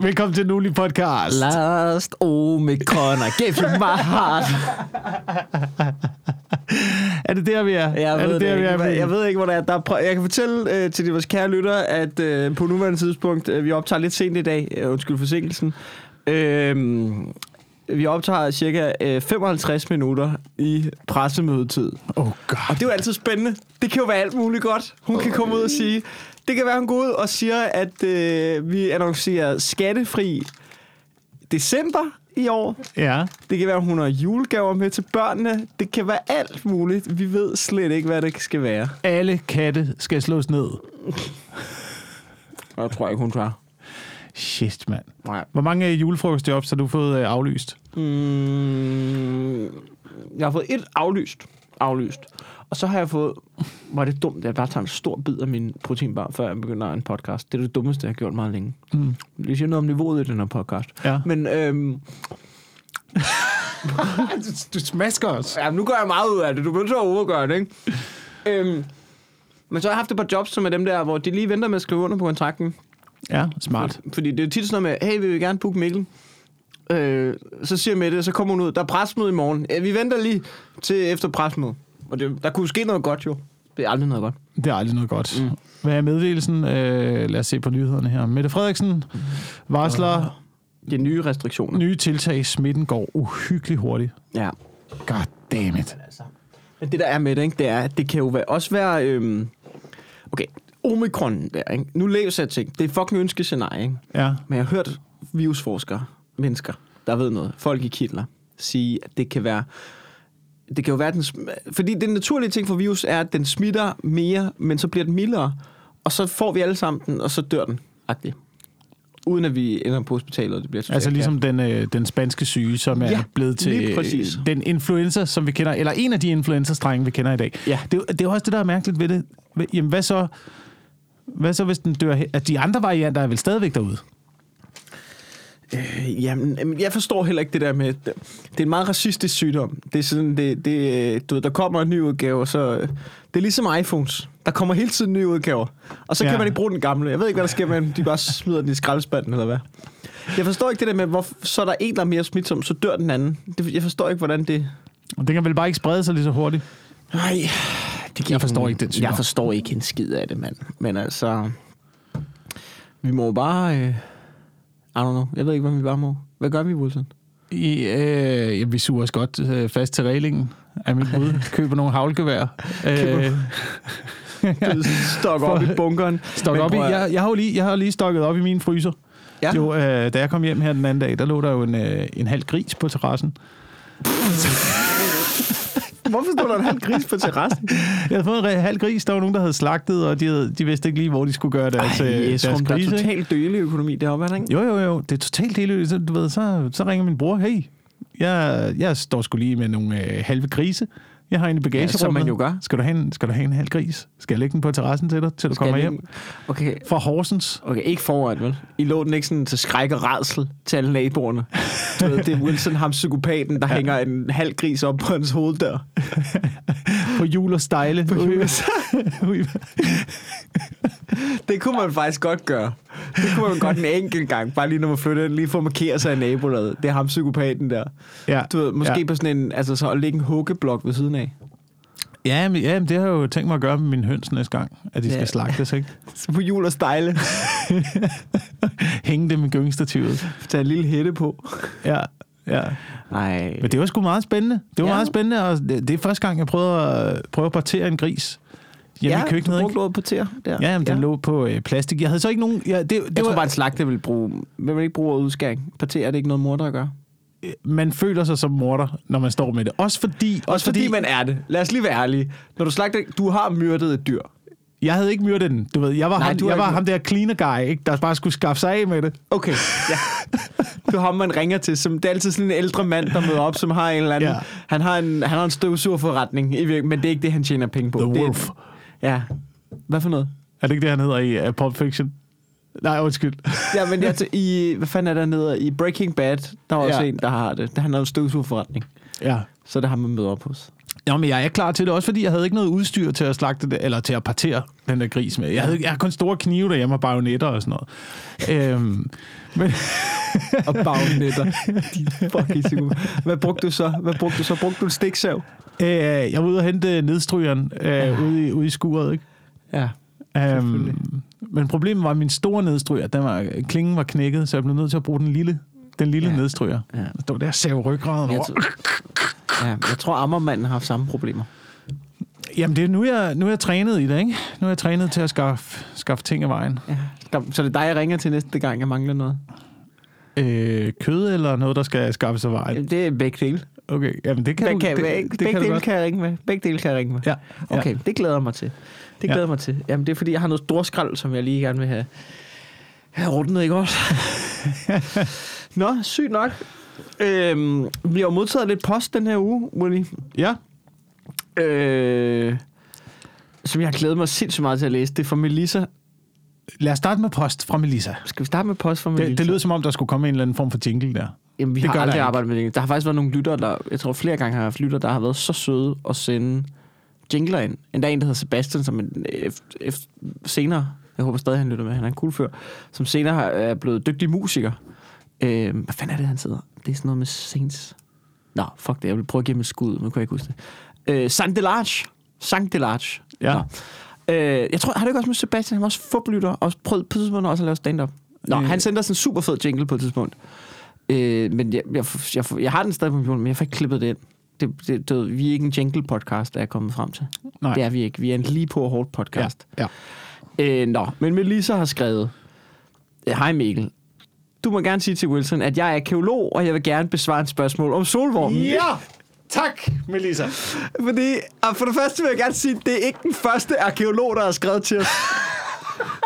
Velkommen til Nuli Podcast. Last Omicron, I give you my heart. Er det der, vi er? Jeg er ved, det det der, vi ikke. er? Hvad- jeg ved ikke, hvor det er. Der er prø- jeg kan fortælle øh, til de vores kære lyttere, at øh, på nuværende tidspunkt, øh, vi optager lidt sent i dag, øh, undskyld forsinkelsen, øh, vi optager cirka øh, 55 minutter i pressemødetid. Oh god. Og det er jo altid spændende. Det kan jo være alt muligt godt. Hun kan komme ud og sige... Det kan være, hun går ud og siger, at øh, vi annoncerer skattefri december i år. Ja. Det kan være, hun har julegaver med til børnene. Det kan være alt muligt. Vi ved slet ikke, hvad det skal være. Alle katte skal slås ned. Jeg tror ikke, hun tager. Shit, mand. Nej. Hvor mange øh, julefrokostjobs har du fået øh, aflyst? Mm, jeg har fået et aflyst. Aflyst. Og så har jeg fået... Var det dumt, at jeg bare tager en stor bid af min proteinbar, før jeg begynder en podcast. Det er det dummeste, jeg har gjort meget længe. Mm. Det siger noget om niveauet i den her podcast. Ja. Men øhm, du, du smasker os. ja, nu gør jeg meget ud af det. Du begynder at overgøre det, ikke? øhm, men så har jeg haft et par jobs, som er dem der, hvor de lige venter med at skrive under på kontrakten. Ja, smart. Fordi det er tit sådan noget med, hey, vi vil gerne booke Mikkel. Øh, så siger Mette, så kommer hun ud, der er presmøde i morgen. Ja, vi venter lige til efter presmøde. Og det, der kunne ske noget godt jo. Det er aldrig noget godt. Det er aldrig noget godt. Mm. Hvad er meddelelsen? Øh, lad os se på nyhederne her. Mette Frederiksen varsler er nye restriktioner. nye tiltag. Smitten går uhyggeligt hurtigt. Ja. God damn it. Men det der er med det, ikke, det er, at det kan jo være, også være... Øhm, okay, omikron der, ikke? Nu læser jeg ting. Det er fucking ønskescenarie, ikke? Ja. Men jeg har hørt virusforskere, mennesker, der ved noget, folk i kitler, sige, at det kan være... Det kan jo være, den, fordi den naturlige ting for virus er, at den smitter mere, men så bliver den mildere, og så får vi alle sammen den, og så dør den. Agtigt. Uden at vi ender på hospitalet, og det bliver totalt Altså ligesom den, øh, den spanske syge, som er Ja, blevet til øh, den influenza, som vi kender, eller en af de influenza-strenge, vi kender i dag. Ja. Det, er det er jo også det, der er mærkeligt ved det. Jamen, hvad så, hvad så hvis den dør? At de andre varianter er vel stadigvæk derude? Øh, Jamen, jeg forstår heller ikke det der med... Det er en meget racistisk sygdom. Det er sådan, det, det, du ved, der kommer en ny udgave, og så... Det er ligesom iPhones. Der kommer hele tiden nye udgaver. Og så Ja. kan man ikke bruge den gamle. Jeg ved ikke, hvad der sker med dem. De bare smider den i skraldespanden, eller hvad? Jeg forstår ikke det der med, hvor så er der en, der er mere smitsom, så dør den anden. Det, jeg forstår ikke, hvordan det... Og det kan vel bare ikke sprede sig lige så hurtigt? Nej, det giver Jeg forstår ikke den sygdom. Jeg forstår ikke en skid af det, mand. Men altså... Vi må bare... Øh, I don't know. Jeg ved ikke, hvad vi bare må. Hvad gør vi, Wilson? I, øh, ja, vi suger os godt øh, fast til reglingen af mit bud. Køber nogle havlgevær. Køber- Øh, Stok op For- i bunkeren. stok op i, jeg, jeg, har jo lige, jeg har lige stokket op i min fryser. Ja. Jo, øh, da jeg kom hjem her den anden dag, der lå der jo en, øh, en halv gris på terrassen. Hvorfor stod der en halv gris på terrassen? Jeg havde fået en halv gris, der var nogen, der havde slagtet, og de, havde, de vidste ikke lige, hvor de skulle gøre deres, Ej, øh, jeg deres tror, der er totalt dølig økonomi deroppe, er der ikke? Jo, jo, jo. Det er totalt så, du ved, så, så ringer min bror, hey, jeg, jeg står sgu lige med nogle øh, halve grise. Jeg har en i bagagerummet. som man jo gør. Skal du, have en, skal du have en halv gris? Skal jeg lægge den på terrassen til dig, til du Skal kommer hjem? Okay, Fra Horsens. okay, ikke foran, vel? I lå den ikke sådan til skræk og rædsel til alle naboerne. Du ved, det er Wilson, ham psykopaten, der ja. hænger en halv gris op på hans hoved der. På jul og stejle. På jul og. Det kunne man faktisk godt gøre. Det kunne man godt en enkelt gang, bare lige når man flytter lige for at markere sig i nabolaget. Det er ham psykopaten der. ja. Du ved, måske ja. ja. på sådan en, altså så at lægge en huggeblok ved siden af. Ja, men, ja, men det har jeg jo tænkt mig at gøre med mine høns næste gang, at de Ja. skal slagtes, ikke? Så på jul og stejle. Hænge dem i gyngestativet. Tage en lille hætte på. Ja, ja. Nej. Men det var sgu meget spændende. Det var ja. Ja. meget spændende, og det, det er første gang, jeg prøvede at, prøve at partere en gris hjemme i køkkenet, du brugte på ter der. Ja, men den lå på øh, plastik. Jeg havde så ikke nogen... Ja, det, det Jeg tror var, bare, en slagter vil bruge... Vil man ikke bruge udskæring? Parter er det ikke noget mor, der gør? Man føler sig som morder, når man står med det. Også fordi... Også, Også fordi, man er det. Lad os lige være ærlige. Når du slagter... Du har myrdet et dyr. Jeg havde ikke myrdet den. Du ved, jeg var, Nej, ham, jeg var ham der cleaner guy, ikke, der bare skulle skaffe sig af med det. Okay, ja. Du har ham, man ringer til. Som, det er altid sådan en ældre mand, der møder op, som har en eller anden... Ja. Han, har en, han har en støvsugerforretning, men det er ikke det, han tjener penge på. The det, Wolf. Ja. Hvad for noget? Er det ikke det, han hedder i uh, Pulp Fiction? Nej, undskyld. Ja, men jeg, i... Hvad fanden er der nede? I Breaking Bad, der er også Ja. en, der har det. Han har en støvsugerforretning. ja. Så det ham, man møder op hos. Jo, men jeg er klar til det, også fordi jeg havde ikke noget udstyr til at slagte det, eller til at partere den der gris med. Jeg havde, jeg havde kun store knive derhjemme og bajonetter og sådan noget. øhm, men, Og bagnetter. De fucking psyko. Hvad brugte du så? Hvad brugte du så? Brugte du en stiksav? øh, jeg var ude og hente nedstrygeren øh, ude, i, ude i skuret, ikke? Ja. Øhm, men problemet var, at min store nedstryger, den var, klingen var knækket, så jeg blev nødt til at bruge den lille, den lille Ja. nedstryger. Ja. Det var der save ryggraden Jeg, over. tror, ja, jeg tror, Ammermanden har haft samme problemer. Jamen, det er, nu, jeg, nu er jeg trænet i det, ikke? Nu er jeg trænet til at skaffe, skaffe ting af vejen. Ja. Så det er dig, jeg ringer til næste gang, jeg mangler noget? Øh, kød eller noget, der skal skaffes af vejen? Det er begge dele. Okay, jamen det kan Begge, du, det, begge, det, begge kan du dele godt. kan jeg ringe med. Begge dele kan jeg ringe med. Ja, Okay, ja. det glæder jeg mig til. Det Ja. glæder jeg mig til. Jamen, det er fordi, jeg har noget storskrald, som jeg lige gerne vil have, have rundet, ikke også? Nå, sygt nok. Øhm, vi har jo modtaget lidt post den her uge, Willy. Ja, Øh, som jeg har glædet mig sindssygt meget til at læse. Det er fra Melissa. Lad os starte med post fra Melissa. Skal vi starte med post fra Melissa? Det, det lyder som om, der skulle komme en eller anden form for jingle der. Jamen, vi det har aldrig arbejdet med det. Der har faktisk været nogle lyttere, der... Jeg tror flere gange har haft lyttere, der har været så søde at sende jingler ind. Endda en, der hedder Sebastian, som en, efter, efter, senere... Jeg håber stadig, han lytter med. Han er en cool fyr. Som senere har- er blevet dygtig musiker. Øh, hvad fanden er det, han sidder? Det er sådan noget med Saints. Nå, fuck det. Jeg vil prøve at give ham et skud, men nu kan jeg ikke huske det. Øh, Sang Delarge. Sang Delarge. Ja. Nå. Øh, jeg tror, har det ikke også med Sebastian? Han var også fublytter og prøvede på et tidspunkt også at lave stand-up. Nå, Øh. han sendte os en super fed jingle på et tidspunkt. Øh, men jeg, jeg, jeg, jeg, har den stadig på min men jeg får ikke klippet det ind. Det, det, det, vi er ikke en jingle-podcast, der er kommet frem til. Nej. Det er vi ikke. Vi er en lige på og hårdt podcast. Ja. Øh, nå, men Melissa har skrevet, "Øh, Hej Mikkel, du må gerne sige til Wilson, at jeg er arkeolog, og jeg vil gerne besvare et spørgsmål om solvormen. Ja! Tak, Melissa. Fordi, og for det første vil jeg gerne sige, at det er ikke den første arkeolog, der har skrevet til os.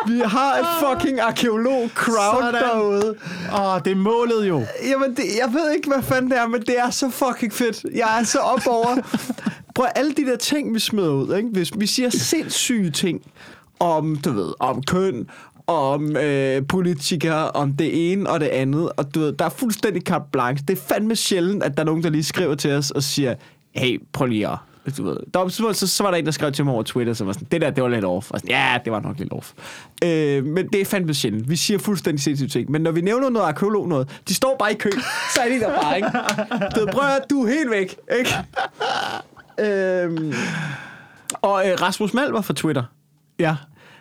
Vi har et fucking arkeolog-crowd derude. Åh, det er målet jo. Jamen, det, jeg ved ikke, hvad fanden det er, men det er så fucking fedt. Jeg er så op over. Prøv alle de der ting, vi smider ud. Ikke? Hvis vi siger sindssyge ting om, du ved, om køn, om øh, politikere, om det ene og det andet, og du ved, der er fuldstændig carte blanche. Det er fandme sjældent, at der er nogen, der lige skriver til os og siger, hey, prøv lige at du ved. Der var, så, så, så var der en, der skrev til mig over Twitter, som var sådan, det der, det var lidt off. Og sådan, ja, det var nok lidt off. Øh, men det er fandme sjældent. Vi siger fuldstændig sindssygt ting. Men når vi nævner noget arkeolog noget, de står bare i kø. Så er de der bare, ikke? Du ved, prøv at du er helt væk, ikke? øhm, og øh, Rasmus Malver fra Twitter, Ja.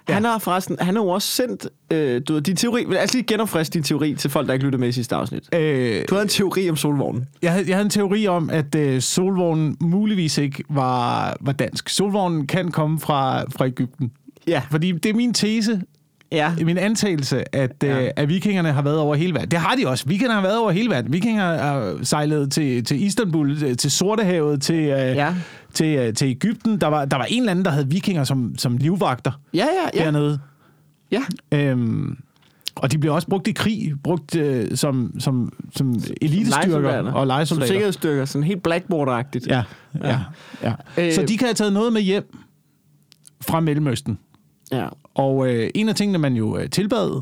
Ja. Han har forresten, han har jo også sendt, øh, du ved, din teori, lad os lige genopfriske din teori til folk, der ikke lytter med i sidste afsnit. Øh, Du havde en teori om solvognen. jeg, havde, jeg havde en teori om, at øh, solvognen muligvis ikke var, var dansk. Solvognen kan komme fra, fra Ægypten. Ja. Fordi det er min tese, Ja. min antagelse, at, Ja. ja. øh, at vikingerne har været over hele verden. Det har de også. Vikingerne har været over hele verden. Vikinger har sejlet til, til Istanbul, til- til Sortehavet, til, øh, Ja. til, øh, til Ægypten. Der var, der var en eller anden, der havde vikinger som, som livvagter Ja, ja, ja. dernede. ja. Øhm, og de blev også brugt i krig, brugt øh, som, som, som elitestyrker og Som lejesoldater. sikkerhedsstyrker, sådan helt blackboard-agtigt. Ja, ja, ja. Øh. Så de kan have taget noget med hjem fra Mellemøsten. Ja. Og øh, en af tingene, man jo øh, tilbad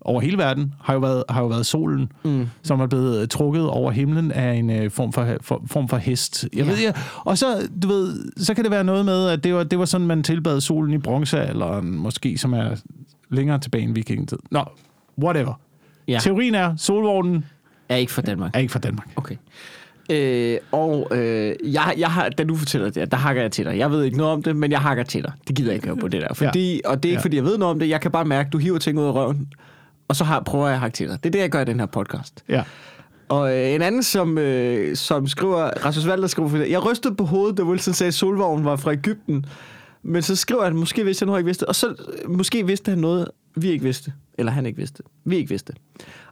over hele verden, har jo været, har jo været solen, Mm. som er blevet øh, trukket over himlen af en øh, form, for, for, form for hest. Jeg Ja. ved, ja. Og så, du ved, så kan det være noget med, at det var, det var sådan, man tilbad solen i bronzealderen, måske, som er længere tilbage end vikingetid. Nå, whatever. Ja. Teorien er, solvognen Er ikke fra Danmark. er ikke fra Danmark. Okay. Øh, og øh, jeg, jeg har, da du fortæller det, der hakker jeg til dig. Jeg ved ikke noget om det, men jeg hakker til dig. Det gider jeg ikke høre på det der. Fordi, ja. Og det er ikke, Ja. fordi jeg ved noget om det. Jeg kan bare mærke, at du hiver ting ud af røven. Og så har, prøver jeg at hakke til dig. Det er det, jeg gør i den her podcast. Ja. Og øh, en anden, som, øh, som skriver, Rasmus Valder skriver, jeg rystede på hovedet, da Wilson sagde, at solvognen var fra Ægypten. Men så skriver han, måske vidste han noget, ikke vidste. Og så øh, måske vidste han noget, vi ikke vidste. Eller han ikke vidste. Vi ikke vidste.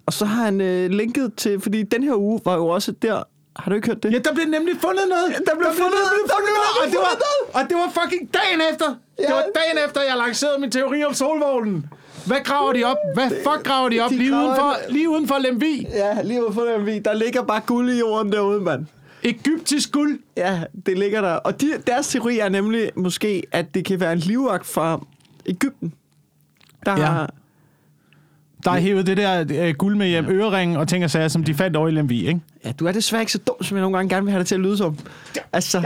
Og så har han øh, linket til, fordi den her uge var jo også der, har du ikke hørt det? Ja, der blev nemlig fundet noget. Der blev fundet noget, der blev og, det var, fundet og det var fucking dagen efter. Det Ja. var dagen efter, jeg lancerede min teori om solvognen. Hvad graver de op? Hvad fuck graver de op? De lige, graver uden for, en- lige uden for Lemvi. Ja, lige ude for den Der ligger bare guld i jorden derude, mand. Egyptisk guld. Ja, det ligger der. Og de, deres teori er nemlig måske, at det kan være en livvagt fra Ægypten. Der Ja. har... Der er hævet det der øh, guld med hjem, øreringen og ting og sager, som de fandt over i Lemvi, ikke? Ja, du er desværre ikke så dum, som jeg nogle gange gerne vil have det til at lyde som. Altså,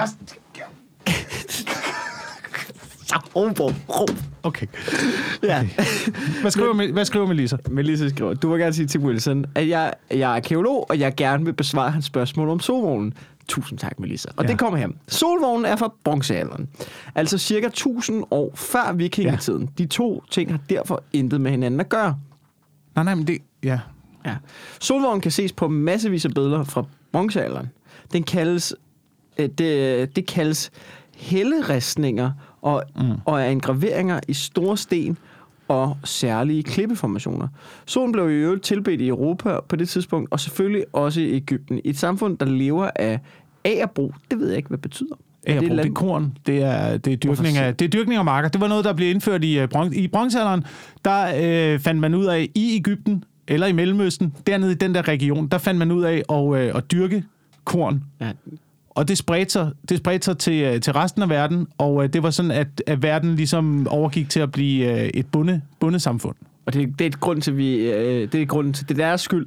råb, råb, råb. Okay. Ja. Hvad skriver, hvad skriver Melissa? Melissa skriver, du vil gerne sige til Wilson, at jeg, jeg er arkeolog, og jeg gerne vil besvare hans spørgsmål om solvognen. Tusind tak, Melissa. Og Ja. ja. det kommer her. Solvognen er fra bronzealderen. Altså cirka 1000 år før vikingetiden. Ja. De to ting har derfor intet med hinanden at gøre. Nej, nej, men det... Ja. Ja. Solvognen kan ses på massevis af billeder fra bronzealderen. Den kaldes, øh, det, det kaldes helleristninger og, mm. og er engraveringer i store sten og særlige klippeformationer. Solen blev i øvrigt tilbedt i Europa på det tidspunkt, og selvfølgelig også i Ægypten. I et samfund, der lever af agerbrug, det ved jeg ikke, hvad det betyder. Ja, det, land- det er korn, det er, det er, dyrkning af, det er dyrkning af marker. Det var noget, der blev indført i, bron- i bronzealderen. Der øh, fandt man ud af, i Ægypten, eller i Mellemøsten, dernede i den der region, der fandt man ud af at, øh, at dyrke korn. Ja, Og det spredte sig, det spredte sig til, øh, til resten af verden, og øh, det var sådan, at, at verden ligesom overgik til at blive øh, et bunde, bundesamfund. Og det, det er et grund til, vi, øh, det er grund til, det er deres skyld,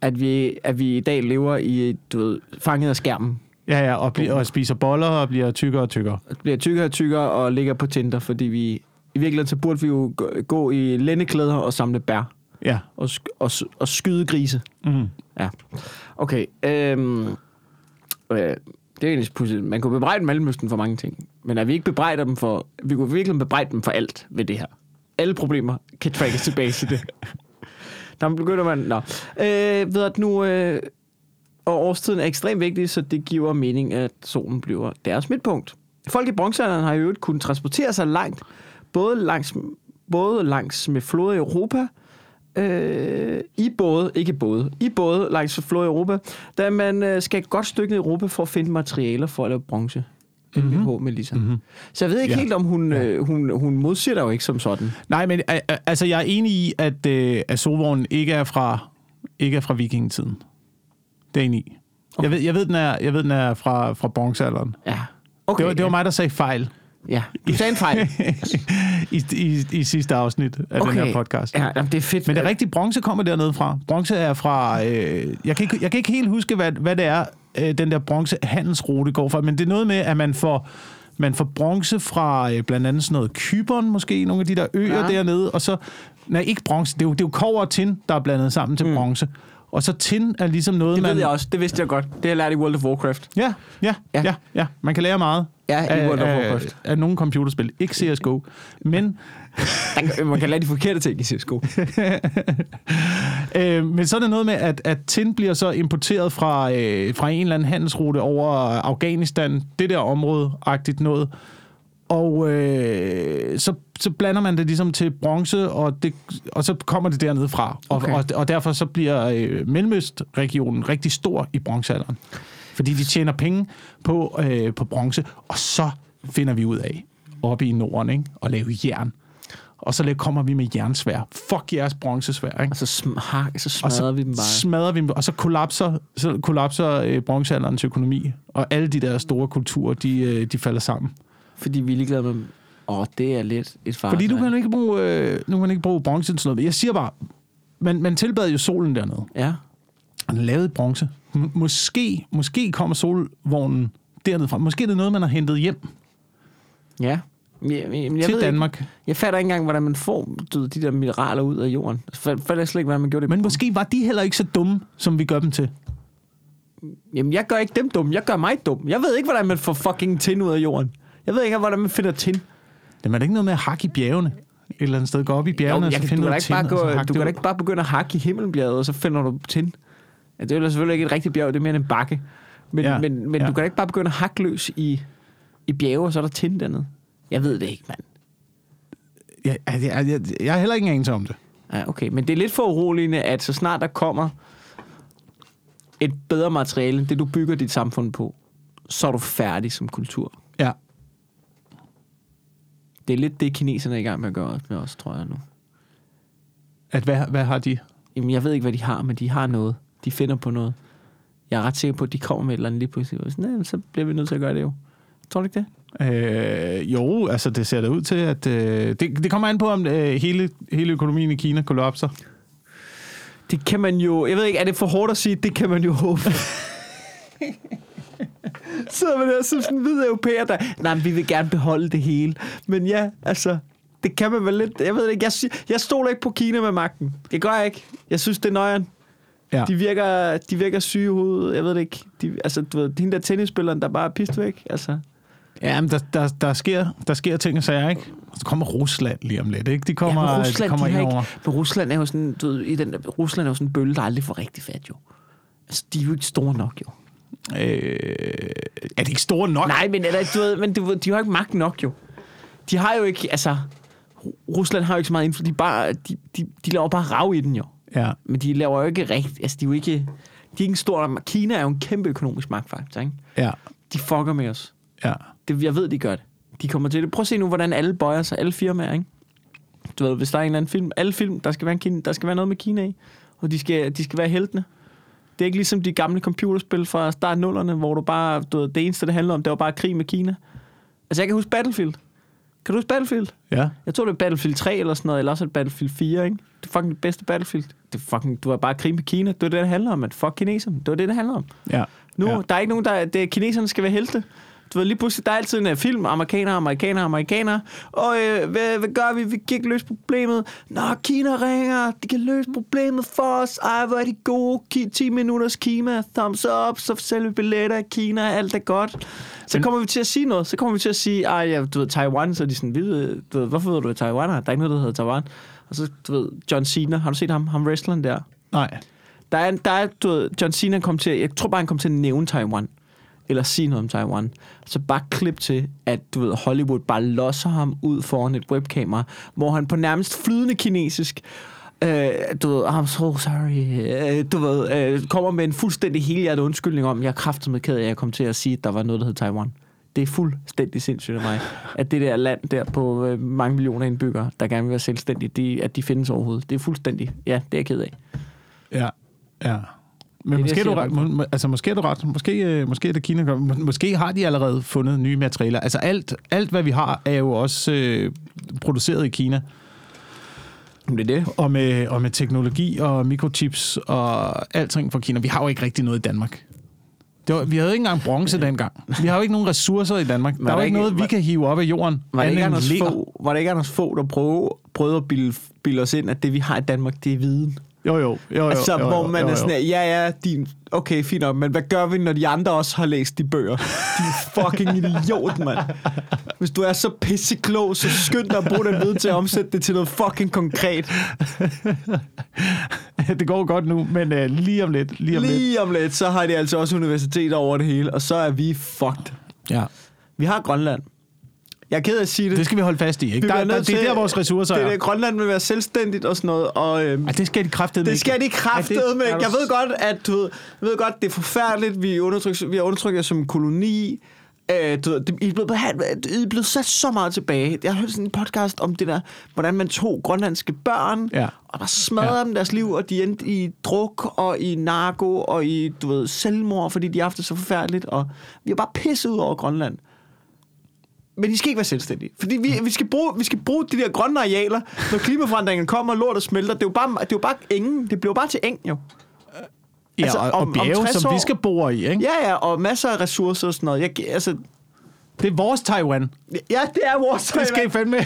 at vi, at vi i dag lever i, du ved, fanget af skærmen. Ja, ja, og, bli, og spiser boller og bliver tykkere og tykkere. bliver tykkere og tykkere og ligger på Tinder, fordi vi i virkeligheden så burde vi jo gå, gå i lændeklæder og samle bær Ja. og, og, og skyde grise. Mm. Ja. Okay. Øhm, øh, det er egentlig pudsigt. Man kunne bebrejde Mellemøsten for mange ting, men at vi ikke bebrejder dem for... Vi kunne virkelig bebrejde dem for alt ved det her. Alle problemer kan trackes tilbage til det. Der begynder man... Nå. Øh, ved at nu... Øh, og årstiden er ekstremt vigtig, så det giver mening, at solen bliver deres midtpunkt. Folk i bronzealderen har jo øvrigt kunnet transportere sig langt, både langs, både langs med floder i Europa, øh, i både, ikke både, i både langs floder i Europa, da man øh, skal et godt stykke i Europa for at finde materialer for at lave bronze. Mm-hmm. Melissa. Mm-hmm. Så jeg ved ikke Ja. ja. helt, om hun, øh, hun, hun modsiger dig jo ikke som sådan. Nej, men a- a- altså, jeg er enig i, at, øh, at solvognen ikke er fra, ikke er fra vikingetiden. Det er jeg enig i. Jeg ved, jeg ved, den er, jeg ved, den er fra, fra bronzealderen. Ja. Okay, Okay, det, var, det var mig, der sagde fejl Ja, du sagde en fejl. i, i, i sidste afsnit af okay. den her podcast. Ja, jamen, det er fedt. Men det er rigtigt, bronze kommer dernede fra. Bronze er fra... Øh, jeg, kan ikke, jeg kan ikke helt huske, hvad, hvad det er, øh, den der bronze handelsrute går fra, men det er noget med, at man får, man får bronze fra øh, blandt andet sådan noget Kyberen, måske, nogle af de der øer. Ja. dernede, og så... Nej, ikke bronze, det er jo, det er jo kover og tin, der er blandet sammen til mm. bronze. Og så tin er ligesom noget, Det man... ved jeg også. Det vidste jeg godt. Det har jeg lært i World of Warcraft. Ja, ja, ja, Ja. ja. Man kan lære meget Ja, i af, World of af, Warcraft. af nogle computerspil. Ikke CSGO, men... Man kan lære de forkerte ting i CSGO. Øh, men så er det noget med, at, at tin bliver så importeret fra, øh, fra en eller anden handelsrute over Afghanistan, det der område-agtigt noget. Og øh, så, så blander man det ligesom til bronze, og, det, og så kommer det dernede fra. Og, Okay. og, og derfor så bliver øh, Mellemøstregionen rigtig stor i bronzealderen. Fordi de tjener penge på, øh, på bronze, og så finder vi ud af, oppe i Norden, ikke? at lave jern. Og så kommer vi med jernsvær. Fuck jeres bronzesvær, ikke? Og så, sm- har, så Og smadrer vi dem bare. smadrer vi dem, og så kollapser, så kollapser øh, bronzealderens økonomi, og alle de der store kulturer, de, øh, de falder sammen. Fordi vi er ligeglade med dem. Åh, det er lidt et far. Fordi du kan ikke bruge, øh, nu kan man ikke bruge bronze til sådan noget. Jeg siger bare, man, man tilbad jo solen dernede, Ja. og den lavede bronze. M- måske, måske kommer solvognen dernede fra. Måske er det noget, man har hentet hjem Ja. Jeg, jeg, jeg til Danmark. Ikke, jeg fatter ikke engang, hvordan man får du, de der mineraler ud af jorden. Jeg fatter slet ikke, hvordan man gjorde det. Men måske var de heller ikke så dumme, som vi gør dem til. Jamen, jeg gør ikke dem dum. Jeg gør mig dum. Jeg ved ikke, hvordan man får fucking tin ud af jorden. Jeg ved ikke, hvordan man finder tin. Det er ikke noget med at hakke i bjergene. Et eller andet sted. Gå op i Jo, bjergene, og jeg, så kan, finde du noget ikke bare, tin, gå, og så du kan da ikke bare begynde at hakke i himmelbjerget, og så finder du tin. Ja, det er jo selvfølgelig ikke et rigtigt bjerg, det er mere en bakke. Men, Ja, men, men ja. du kan da ikke bare begynde at hakke løs i, i bjerge, og så er der tin dernede. Jeg ved det ikke, mand. Jeg, jeg, jeg, jeg, har heller ikke en anelse om det. Ja, okay. Men det er lidt for uroligende, at så snart der kommer et bedre materiale, det du bygger dit samfund på, så er du færdig som kultur. Det er lidt det, kineserne er i gang med at gøre med os, tror jeg nu. At hvad, hvad har de? Jamen, jeg ved ikke, hvad de har, men de har noget. De finder på noget. Jeg er ret sikker på, at de kommer med et eller andet lige pludselig. Og sådan, "Nej, så bliver vi nødt til at gøre det jo. Tror du ikke det? Øh, jo, altså det ser da ud til, at... Øh, det, det kommer an på, om øh, hele, hele økonomien i Kina kollapser. Det kan man jo... Jeg ved ikke, er det for hårdt at sige? Det kan man jo håbe. sidder man der som sådan en hvid europæer, der... Nej, men vi vil gerne beholde det hele. Men ja, altså... Det kan man vel lidt... Jeg ved ikke, jeg, jeg stoler ikke på Kina med magten. Det gør jeg ikke. Jeg synes, det er nøjeren. Ja. De virker, de virker syge i hovedet. Jeg ved det ikke. De, altså, du ved, hende der tennisspilleren, der bare er pist væk. Altså. Ja, men der, der, der, sker, der sker ting og sager, ikke? Så kommer Rusland lige om lidt, ikke? De kommer, ja, men de Rusland, kommer de ind over. ikke, men Rusland er jo sådan, du ved, i den, Rusland er jo sådan en bølle, der aldrig får rigtig fat, jo. Altså, de er jo ikke store nok, jo. Øh, er de ikke store nok? Nej, men, eller, du ved, men du de har ikke magt nok, jo. De har jo ikke, altså... Ru- Rusland har jo ikke så meget indflydelse. De, bare, de, de, de laver bare rav i den, jo. Ja, Men de laver jo ikke rigtigt... Altså, de er jo ikke... De er ikke en stor... Kina er jo en kæmpe økonomisk magtfaktor, ikke? ja, De fucker med os. ja. Det, jeg ved, de gør det. De kommer til det. Prøv at se nu, hvordan alle bøjer sig. Alle firmaer, ikke? Du ved, hvis der er en eller anden film... Alle film, der skal være, en Kina, der skal være noget med Kina i. Og de skal, de skal være heltene. Det er ikke ligesom de gamle computerspil fra start nullerne, hvor du bare... Du ved, det eneste, det handler om, det var bare krig med Kina. Altså, jeg kan huske Battlefield. Kan du huske Battlefield? ja. Jeg tror, det er Battlefield 3 eller sådan noget, eller også er det Battlefield 4, ikke? Det er fucking det bedste Battlefield. Det er fucking, du har bare krig med Kina. Det er det, det handler om, at fuck kineserne. Det var det, det handler om. ja. Nu, ja. der er ikke nogen, der... Det, kineserne skal være helte. Du ved, lige pludselig, der er altid en uh, film, amerikanere, amerikanere, amerikanere. Og øh, hvad, hvad gør vi? Vi kan ikke løse problemet. Nå, Kina ringer. De kan løse problemet for os. Ej, hvor er de gode. Ki- 10 minutters Kina. Thumbs up. Så sælger vi billetter i Kina. Alt er godt. Så kommer vi til at sige noget. Så kommer vi til at sige, ej, ja, du ved, Taiwan. Så er de sådan, vi ved, du ved, hvorfor ved du, at Taiwan er? Der er ikke noget, der hedder Taiwan. Og så, du ved, John Cena. Har du set ham? Ham wrestleren der? Nej. Der er, der er du ved, John Cena kom til, jeg tror bare, han kom til at nævne Taiwan. Eller sige noget om Taiwan. Så bare klip til, at du ved, Hollywood bare losser ham ud foran et webkamera, hvor han på nærmest flydende kinesisk, øh, du ved, I'm so sorry, øh, du ved, øh, kommer med en fuldstændig helhjertet undskyldning om, jeg er kraftigt med ked af, at jeg kom til at sige, at der var noget, der hed Taiwan. Det er fuldstændig sindssygt af mig, at det der land der på øh, mange millioner indbyggere, der gerne vil være selvstændige, de, at de findes overhovedet. Det er fuldstændig, ja, det er jeg ked af. Ja, ja. Men det, måske, du ret, må, altså, måske er du ret. Måske, øh, måske er det Kina. må- Måske har de allerede fundet nye materialer. Altså alt, alt hvad vi har, er jo også øh, produceret i Kina. Det er det. Og med, og med teknologi og mikrochips og alting fra Kina. Vi har jo ikke rigtig noget i Danmark. Det var, vi havde ikke engang bronze dengang. Vi har jo ikke nogen ressourcer i Danmark. Var der er jo der ikke noget, vi var- kan hive op af jorden. Var det, andet ikke Anders få, var det ikke Anders få, der prøvede, prøvede at bilde, bilde os ind, at det, vi har i Danmark, det er viden? Jo, jo. jo, jo altså, jo, jo, hvor man jo, er jo. sådan, her, ja, ja, din, okay, fint nok, men hvad gør vi, når de andre også har læst de bøger? Din fucking idiot, mand. Hvis du er så pisseklog, så skynd dig at bruge den viden til at omsætte det til noget fucking konkret. det går godt nu, men øh, lige om lidt. Lige om lidt. Lige om lidt, så har de altså også universiteter over det hele, og så er vi fucked. Ja. Vi har Grønland. Jeg er ked af at sige det. Det skal vi holde fast i. Ikke? Der, der, det er der, vores ressourcer det er. det, Grønland vil være selvstændigt og sådan noget, og... Øhm, Ej, det skal de kraftedeme Det skal de ikke. er Jeg ved godt, at du ved, jeg ved godt, det er forfærdeligt. Vi, er undertrykt, vi har undertrykt jer som koloni. Øh, du ved, I er, blevet behandlet, I er blevet sat så meget tilbage. Jeg har hørt sådan en podcast om det der, hvordan man tog grønlandske børn, Ja. og bare smadrede ja. dem deres liv, og de endte i druk, og i narko, og i, du ved, selvmord, fordi de har haft det så forfærdeligt, og vi har bare pisset ud over Grønland. Men de skal ikke være selvstændige. Fordi vi, vi, skal bruge, vi skal bruge de der grønne arealer, når klimaforandringen kommer, og lortet smelter. Det er jo bare, det er jo bare engen. Det bliver bare til eng, jo. Ja, altså, og, om- og om bjerge, 60 som vi år- skal bore i. Ikke? Ja, ja, og masser af ressourcer og sådan noget. Jeg, altså, Det er vores Taiwan. ja, det er vores Det skal I fandme.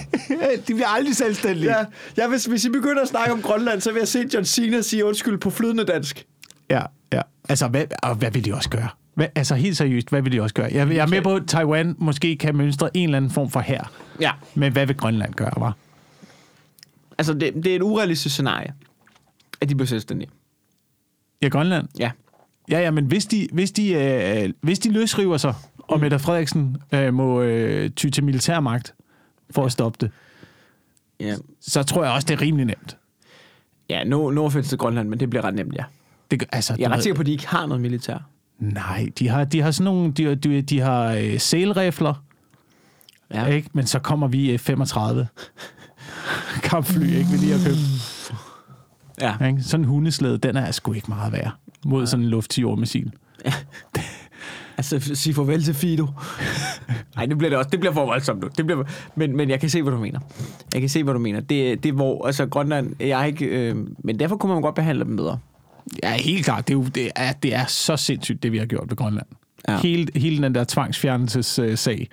de bliver aldrig selvstændige. Ja, ja hvis, hvis I begynder at snakke om Grønland, så vil jeg se John Cena sige undskyld på flydende dansk. ja. ja. Altså, hvad, og hvad vil de også gøre? Hvad, altså, helt seriøst, hvad vil de også gøre? Jeg, jeg er med på, at Taiwan måske kan mønstre en eller anden form for her. Ja. Men hvad vil Grønland gøre, var? Altså, det, det er et urealistisk scenarie, at de bliver selvstændige. Ja, Grønland. Ja. Ja, ja, men hvis de, hvis de, øh, hvis de løsriver sig, og Mette Frederiksen øh, må øh, ty til militærmagt for at stoppe det, Ja, så tror jeg også, det er rimelig nemt. ja no, no offense til Grønland, men det bliver ret nemt, ja. Det, altså, Jeg er ret sikker på, at de ikke har noget militær. Nej, de har, de har sådan nogle, de, de, de har øh, sælrifler, ja. ikke? men så kommer vi F-35 kampfly, ikke? Vi lige har købt. ja. Ikke? Sådan en hundeslæde, den er sgu ikke meget værd mod sådan en luftjordmissil. Altså, f- sige farvel til Fido. Nej, det bliver det også. Det bliver for voldsomt nu. Det bliver, men, men jeg kan se, hvad du mener. Jeg kan se, hvad du mener. Det, det er hvor, altså Grønland, jeg er ikke, øh, men derfor kunne man godt behandle dem bedre. Ja, helt klart. Det er, jo, det er, det er så sindssygt, det vi har gjort ved Grønland. Ja. Hele, hele den der tvangsfjernelsessag.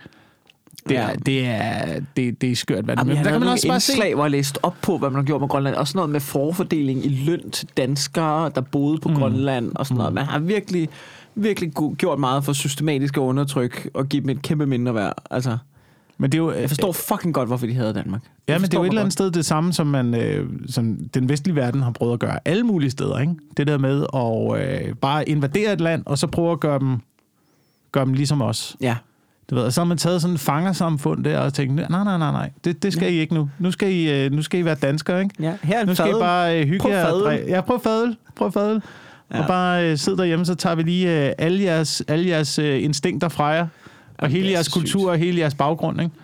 Det er, Ja. det er, det, det er skørt, hvad det Jamen, er. der kan man også bare se... jeg læste op på, hvad man har gjort med Grønland. Også noget med forfordeling i løn til danskere, der boede på mm. Grønland og sådan noget. Man har virkelig, virkelig gjort meget for systematisk at undertrykke og give dem et kæmpe mindre værd. Altså, Men det er jo, jeg forstår fucking godt, hvorfor de havde Danmark. Ja, men det er jo et eller andet sted det samme, som, man, øh, som den vestlige verden har prøvet at gøre alle mulige steder. Ikke? Det der med at øh, bare invadere et land, og så prøve at gøre dem, gøre dem ligesom os. Ja. Du ved, og så har man taget sådan en fangersamfund der og tænkt, nej, nej, nej, nej, det, det skal Ja. I ikke nu. Nu skal I, øh, nu skal I være danskere, ikke? ja. Her er Nu skal I fadøl. bare øh, hygge Prøv jer. Ja, prøv fadøl. Prøv fadøl. Ja. Ja. Og bare øh, sidde derhjemme, så tager vi lige øh, alle jeres, alle jeres øh, instinkter fra jer. Og hele er jeres så kultur sygt. og hele jeres baggrund, ikke?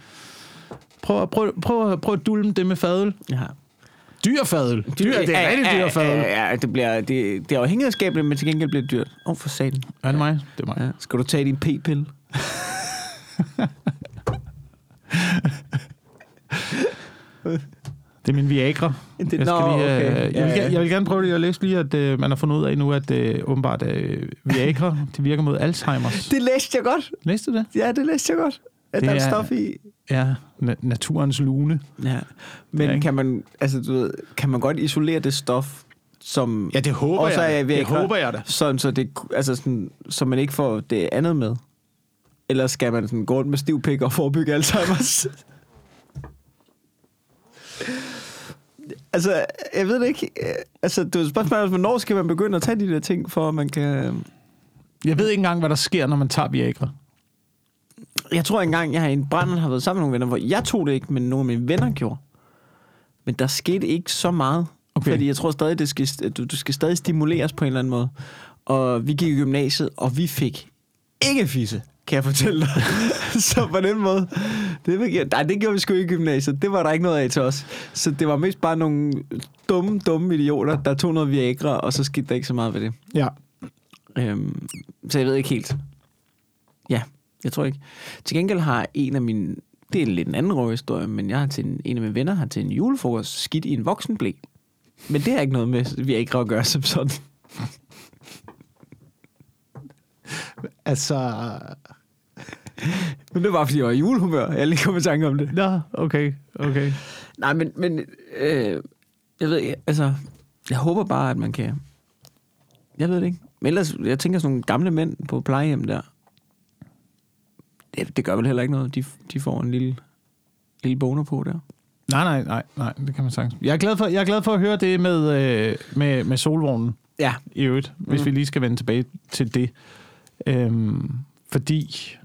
Prøv, prøv, prøv, prøv at dulme det med fadøl. Ja. Dyr fadøl. Dyr, det er rigtig dyr fadøl. Ja, ja, det, bliver, det, det er afhængighedsskabeligt, men til gengæld bliver det dyrt. Åh, oh, for satan. Er det mig? Det er mig. Ja. Skal du tage din p-pille? Det er min Viagra. Det- Jeg, skal lige, øh, okay. jeg, vil, Ja, jeg vil gerne prøve det. Jeg læste lige, at øh, man har fundet ud af nu, at øh, åbenbart øh, Viagra det virker mod Alzheimer's. Det læste jeg godt. Læste du det? Ja, det læste jeg godt. At Det der er stof i. Ja, na- naturens lune. Ja. Men Ja, kan man, altså, du ved, kan man godt isolere det stof, som Ja, det håber også jeg. er ved Det håber jeg da. Sådan, så, det, altså sådan, så man ikke får det andet med? Eller skal man sådan gå rundt med stiv pik og forebygge Alzheimer's? altså, jeg ved det ikke. Altså, det er et spørgsmål, hvornår skal man begynde at tage de der ting, for at man kan... Jeg ved ikke engang, hvad der sker, når man tager Viagra. Jeg tror engang, jeg har i en brand har været sammen med nogle venner, hvor jeg tog det ikke, men nogle af mine venner gjorde. Men der skete ikke så meget. Okay. Fordi jeg tror stadig, det skal, du, du skal stadig stimuleres på en eller anden måde. Og vi gik i gymnasiet, og vi fik ikke fisse, kan jeg fortælle dig. så på den måde, det, nej, det gjorde vi sgu ikke i gymnasiet. Det var der ikke noget af til os. Så det var mest bare nogle dumme, dumme idioter, der tog noget Viagra, og så skete der ikke så meget ved det. Ja. Øhm, så jeg ved ikke helt. Ja, jeg tror ikke. Til gengæld har en af mine... Det er lidt en anden røverhistorie, men jeg har til en, en af mine venner har til en julefrokost skidt i en voksenblæ. Men det har ikke noget med, vi har ikke at gøre som sådan. Altså... Men det var, fordi jeg var i julehumør. Jeg lige kommet i tanke om det. Nå, okay, okay. Nej, men, men øh, jeg ved ikke, altså, jeg håber bare, at man kan... Jeg ved det ikke. Men ellers, jeg tænker sådan nogle gamle mænd på plejehjem der. Det, det gør vel heller ikke noget. De, de får en lille, lille boner på der. Nej, nej, nej, nej, det kan man sagtens. Jeg er glad for, jeg er glad for at høre det med, øh, med, med solvognen Ja. i øvrigt, hvis Mm. vi lige skal vende tilbage til det. Øhm, fordi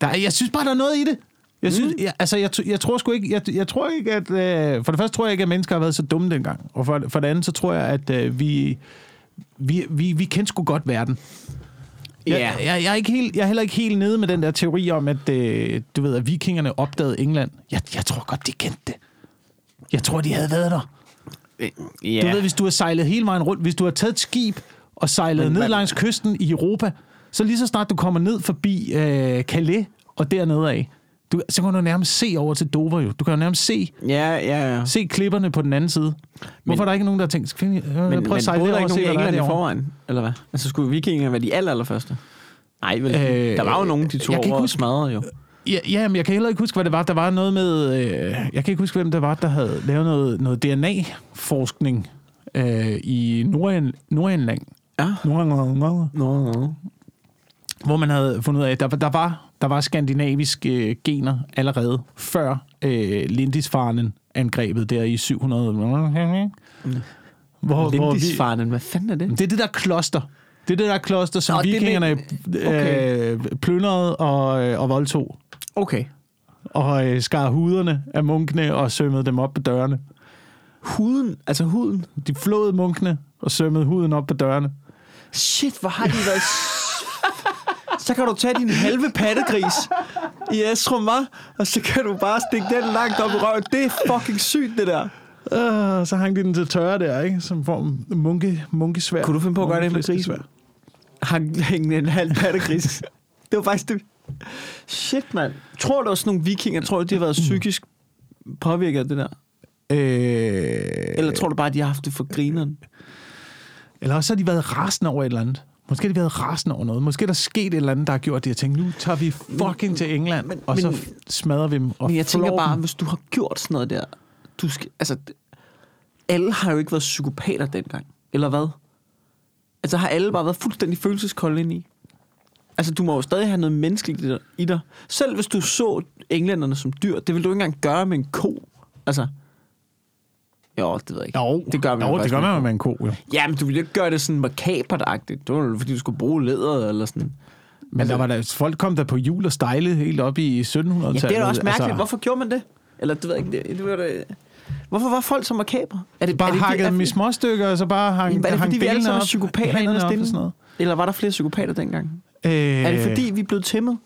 der, er- jeg synes bare, der er noget i det. Jeg, synes, Mm. jeg, altså, jeg, jeg tror sgu ikke, jeg, jeg tror ikke, at... Øh, for det første tror jeg ikke, at mennesker har været så dumme dengang. Og for, for det andet, så tror jeg, at øh, vi, vi, vi, vi kendte sgu godt verden. Jeg, Ja. jeg, jeg, er ikke helt, jeg er heller ikke helt nede med den der teori om, at, øh, du ved, at vikingerne opdagede England. Jeg, jeg tror godt, de kendte det. Jeg tror, de havde været der. Ja. Du ved, hvis du har sejlet hele vejen rundt, hvis du har taget et skib og sejlet Men ned langs kysten i Europa, så lige så snart du kommer ned forbi øh, Calais og dernede af, du, så kan du nærmest se over til Dover jo. Du kan jo nærmest se, Ja, ja, ja. se klipperne på den anden side. Hvorfor Men- er der ikke nogen, der har tænkt, skal vi, øh, Men, prøv men at sejle lidt der ikke nogen i England i forvejen? Eller hvad? Altså, skulle vikingerne være de aller, allerførste? Nej, vel? Øh, der var jo nogen, de tog jeg kan ikke huske- smadrede jo. Ja, ja, men jeg kan heller ikke huske, hvad det var. Der var noget med... Øh, jeg kan ikke huske, hvem det var, der havde lavet noget, noget DNA-forskning øh, i. Nordjylland. Ja. Nordjylland. Hvor man havde fundet ud af, at der, der, var, der var skandinaviske øh, gener allerede før øh, Lindisfarnen angrebet der i 700. Hvor, hvor vi, Lindisfarnen, hvad fanden er det? det er det der kloster. Det er det der kloster, som Nå, er vikingerne det- okay. øh, plyndrede og, øh, og voldtog. Okay. Og øh, skar huderne af munkene og sømmede dem op på dørene. Huden, altså huden. De flåede munkene og sømmede huden op på dørene. Shit, hvor har de været... så kan du tage din halve pattegris i Esrum, hva'? Og så kan du bare stikke den langt op i røven. Det er fucking sygt, det der. Uh, så hang de den til tørre der, ikke? Som form munke, munkesvær. Kunne du finde på at gøre det med grisen? Hang hængende en halv pattegris. det var faktisk det. Shit, mand. Tror du også nogle vikinger, tror du, de har været psykisk påvirket af det der? Øh, Eller tror du bare, de har haft det for grineren? eller også har de været rasende over et eller andet. Måske har de været rasende over noget. Måske er der sket et eller andet, der har gjort det. Jeg tænkte, nu tager vi fucking til England, men- og så men- f- smadrer vi dem og Men jeg tænker bare, dem. hvis du har gjort sådan noget der, du skal, altså, alle har jo ikke været psykopater dengang, eller hvad? Altså har alle bare været fuldstændig følelseskolde ind i? Altså, du må jo stadig have noget menneskeligt i dig-. Selv hvis du så englænderne som dyr, det vil du ikke engang gøre med en ko. Altså, jo, det ved jeg ikke. Jo, det gør man jo, det gør man med en ko, jo. Ja, men du ville ikke gøre det sådan makabert-agtigt. Det var fordi du skulle bruge læderet eller sådan. Men Altså- der var der, folk kom der på jul og stejle helt op i 1700-tallet. Ja, det er da også mærkeligt. Altså, Hvorfor gjorde man det? Eller det ved jeg ikke. Det, det var det. Hvorfor var folk så makabre? Er det bare er det, hakket dem i små stykker, og så bare hang, er det hang fordi, vi alle sammen er op, psykopater op og sådan noget. Eller var der flere psykopater dengang? Øh, Er det fordi, vi blevet tæmmet?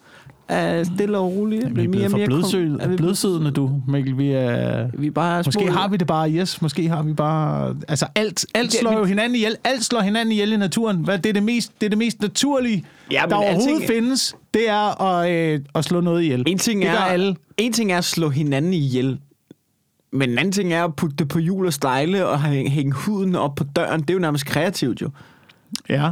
Er stille og roligt? vi er blevet for blødsødende, er vi, blødsødende, du, Mikkel. Vi er... vi er bare Måske små, har vi det bare, yes. Måske har vi bare... Altså, alt, alt Det- slår men- jo hinanden ihjel. Alt slår hinanden ihjel i naturen. Hvad, det, er det, mest, det er det mest naturlige, Ja, der overhovedet alting- findes. Det er at, øh, at slå noget ihjel. En ting, det er, alle. en ting er at slå hinanden ihjel. Men en anden ting er at putte det på hjul og stejle og hænge, hænge huden op på døren. Det er jo nærmest kreativt jo. Ja.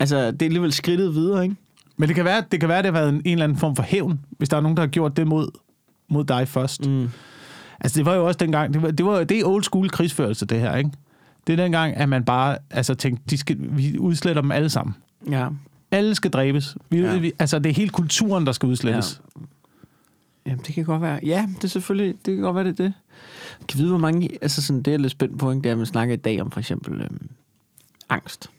Altså, det er alligevel skridtet videre, ikke? Men det kan være, det kan være, det har været en, en eller anden form for hævn, hvis der er nogen, der har gjort det mod, mod dig først. Mm. Altså, det var jo også dengang, det, var, det, var, det er old school krigsførelse, det her, ikke? Det er dengang, at man bare altså, tænkte, de skal, vi udsletter dem alle sammen. Ja. Alle skal dræbes. Vi, Ja. ja. vi, altså, det er hele kulturen, der skal udslettes. Jamen, det kan godt være. Ja, det er selvfølgelig, det kan godt være, det er det. Jeg kan vide, hvor mange, altså sådan, det er lidt spændt på, ikke? det er, at man snakker i dag om for eksempel øhm, angst,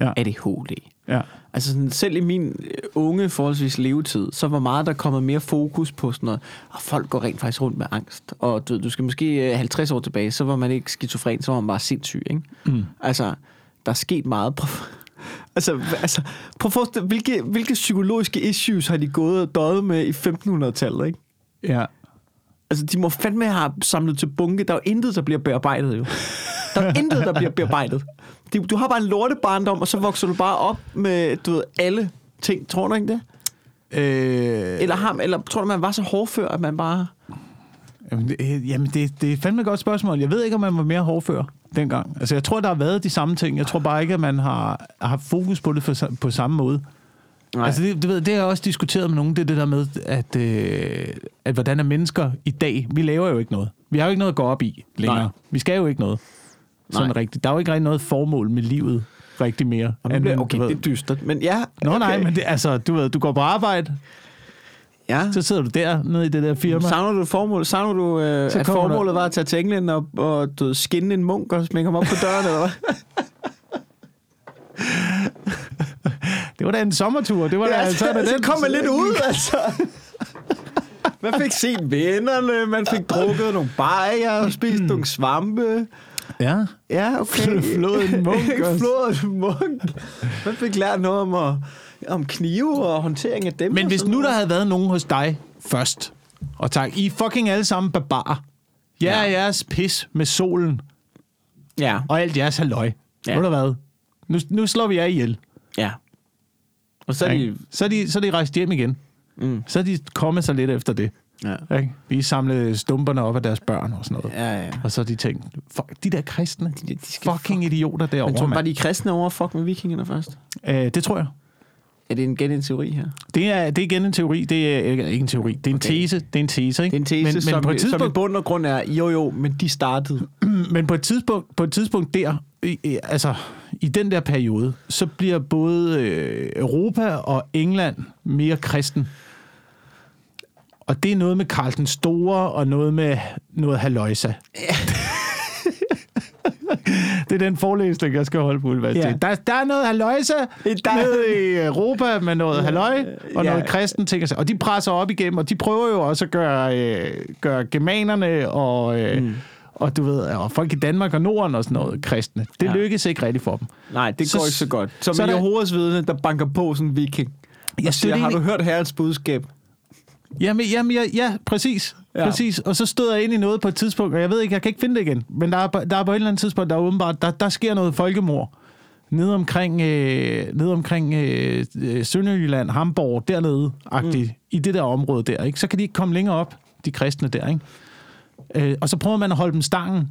Ja. ADHD. Ja. Altså sådan, selv i min øh, unge forholdsvis levetid, så var meget der kommet mere fokus på sådan noget, og folk går rent faktisk rundt med angst. Og du, du skal måske øh, 50 år tilbage, så var man ikke skizofren, så var man bare sindssyg, ikke? Mm. Altså, der er sket meget. Prøv, altså, altså, prøv at forestille hvilke, hvilke psykologiske issues har de gået og døjet med i 1500-tallet, ikke? ja. Altså, de må fandme have samlet til bunke. Der er jo intet, der bliver bearbejdet, jo. Der er intet, der bliver bearbejdet. De, du har bare en lortebarndom, og så vokser du bare op med, du ved, alle ting. Tror du ikke det? Øh, Eller, har, eller tror du, man var så hårdfør, at man bare... Jamen, det, jamen det, det er fandme et godt spørgsmål. Jeg ved ikke, om man var mere hårdfør dengang. Altså, jeg tror, der har været de samme ting. Jeg tror bare ikke, at man har, har haft fokus på det for, på samme måde. Nej. Altså, det, det, ved, det har jeg også diskuteret med nogen, det er det der med, at, øh, at hvordan er mennesker i dag, vi laver jo ikke noget. Vi har jo ikke noget at gå op i længere. Nej. Vi skal jo ikke noget. Sådan Nej. rigtigt. Der er jo ikke rigtig noget formål med livet rigtig mere. Og nu bliver, okay, det er dystert, men ja. Nå okay. nej, men det, altså, du, ved, du går på arbejde, Ja. så sidder du der nede i det der firma. Savner du formålet? Savner du, øh, Så at kommer der- formålet var at tage til England og, og du skinne en munk og smække ham op på døren, eller hvad? Det var da en sommertur. Det var da, Ja, så, det så den. kom man lidt ud, altså. Man fik set vennerne, man fik drukket nogle bajer, spist nogle svampe. Ja. Ja, okay. Flået en munk også. Flået en munk. Man fik lært noget om, at, om knive og håndtering af dem. Men hvis nu der noget. havde været nogen hos dig først, og tak, I fucking alle sammen barbarer. Jeg Ja. er jeres pis med solen, Ja, og alt jeres halløj. Ja. Ja. Ved du hvad? Nu, nu slår vi jer ihjel. ja. Og så er ikke? de... Så er de, så er de rejst hjem igen. Mm. Så er de kommet sig lidt efter det. Ja. Ikke? Vi samlede stumperne op af deres børn og sådan noget. Ja, ja. Og så de tænkt, fuck, de der kristne, De, de fucking idioter derovre, Men tror bare, mand. de kristne over fuck med vikingerne først? Øh, det tror jeg. Er det igen en teori her? Det er, det er igen en teori. Det er ikke en teori. Det er en Okay. tese. Det er en tese, ikke? Det er en tese, men, men som, på et som i tidspunkt, bund og grund er, jo jo, men de startede. Men på et tidspunkt, på et tidspunkt der, i- altså i den der periode, så bliver både øh, Europa og England mere kristen. Og det er noget med Karl den Store, og noget med noget haløjsa. det er den forelæsning, jeg skal holde på universitetet. Ja. Der, der er noget haløjsa Der- nede i Europa med noget halløj og Ja. noget kristen ting. og de presser op igennem, og de prøver jo også at gøre, øh, gøre germanerne og... Øh, mm. Og du ved, og folk i Danmark og Norden og sådan noget kristne. Det Ja. ja. lykkes ikke rigtig for dem. Nej, det Så- går ikke så godt. Som så er der- Jehovas vidne, der banker på sådan en viking. Jeg siger, har du hørt herrens budskab? Jamen, jamen ja, ja, præcis. Ja. Præcis. Og så støder jeg ind i noget på et tidspunkt, og jeg ved ikke, jeg kan ikke finde det igen. Men der er, der er på et eller andet tidspunkt, der er åbenbart, der, der sker noget folkemord. Nede omkring, øh, nede omkring øh, øh, Sønderjylland, Hamburg, dernede, mm. i det der område der. Ikke? Så kan de ikke komme længere op, de kristne der. Ikke? Øh, og så prøver man at holde dem stangen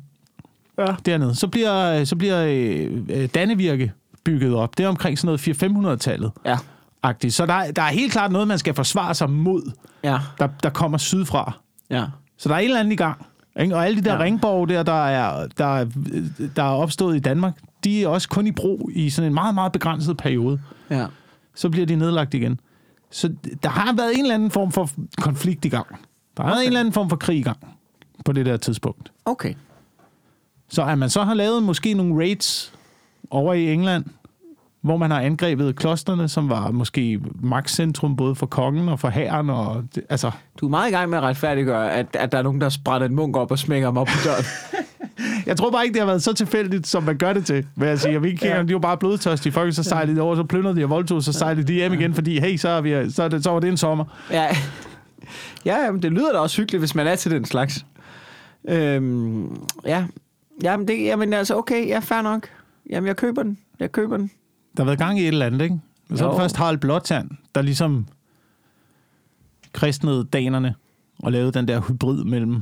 Ja. dernede. Så bliver, så bliver øh, øh, Dannevirke bygget op. Det er omkring sådan noget 400-500-tallet. Ja. Agtigt. Så der, er- der er helt klart noget, man skal forsvare sig mod, Ja. der, der kommer sydfra. Ja. Så der er et eller andet i gang. Ikke? Og alle de der Ja. ringborg der, der er, der, er, der er opstået i Danmark, de er også kun i brug i sådan en meget, meget begrænset periode. Ja. Så bliver de nedlagt igen. Så der har været en eller anden form for konflikt i gang. Der har været Okay. en eller anden form for krig i gang på det der tidspunkt. Okay. Så at man så har lavet måske nogle raids over i England, hvor man har angrebet klosterne, som var måske magtcentrum både for kongen og for hæren. Og det, altså, Du er meget i gang med at retfærdiggøre, at, at der er nogen, der sprætter en munk op og smækker ham op på døren. jeg tror bare ikke, det har været så tilfældigt, som man gør det til. Vil jeg sige, at vikingerne, ja. de var bare blodtørstige. Folk så sejlede de over, så plyndrede de og voldtog, så sejlede de hjem igen, fordi hey, så, er vi, så, er det, så var det en sommer. ja. Ja, jamen, det lyder da også hyggeligt, hvis man er til den slags. Øhm, ja. Jamen, det, jamen, altså, okay, ja, fair nok. Jamen, jeg køber den. Jeg køber den. Der har været gang i et eller andet, ikke? Og så er det først Harald Blåtand, der ligesom kristnede danerne og lavede den der hybrid mellem,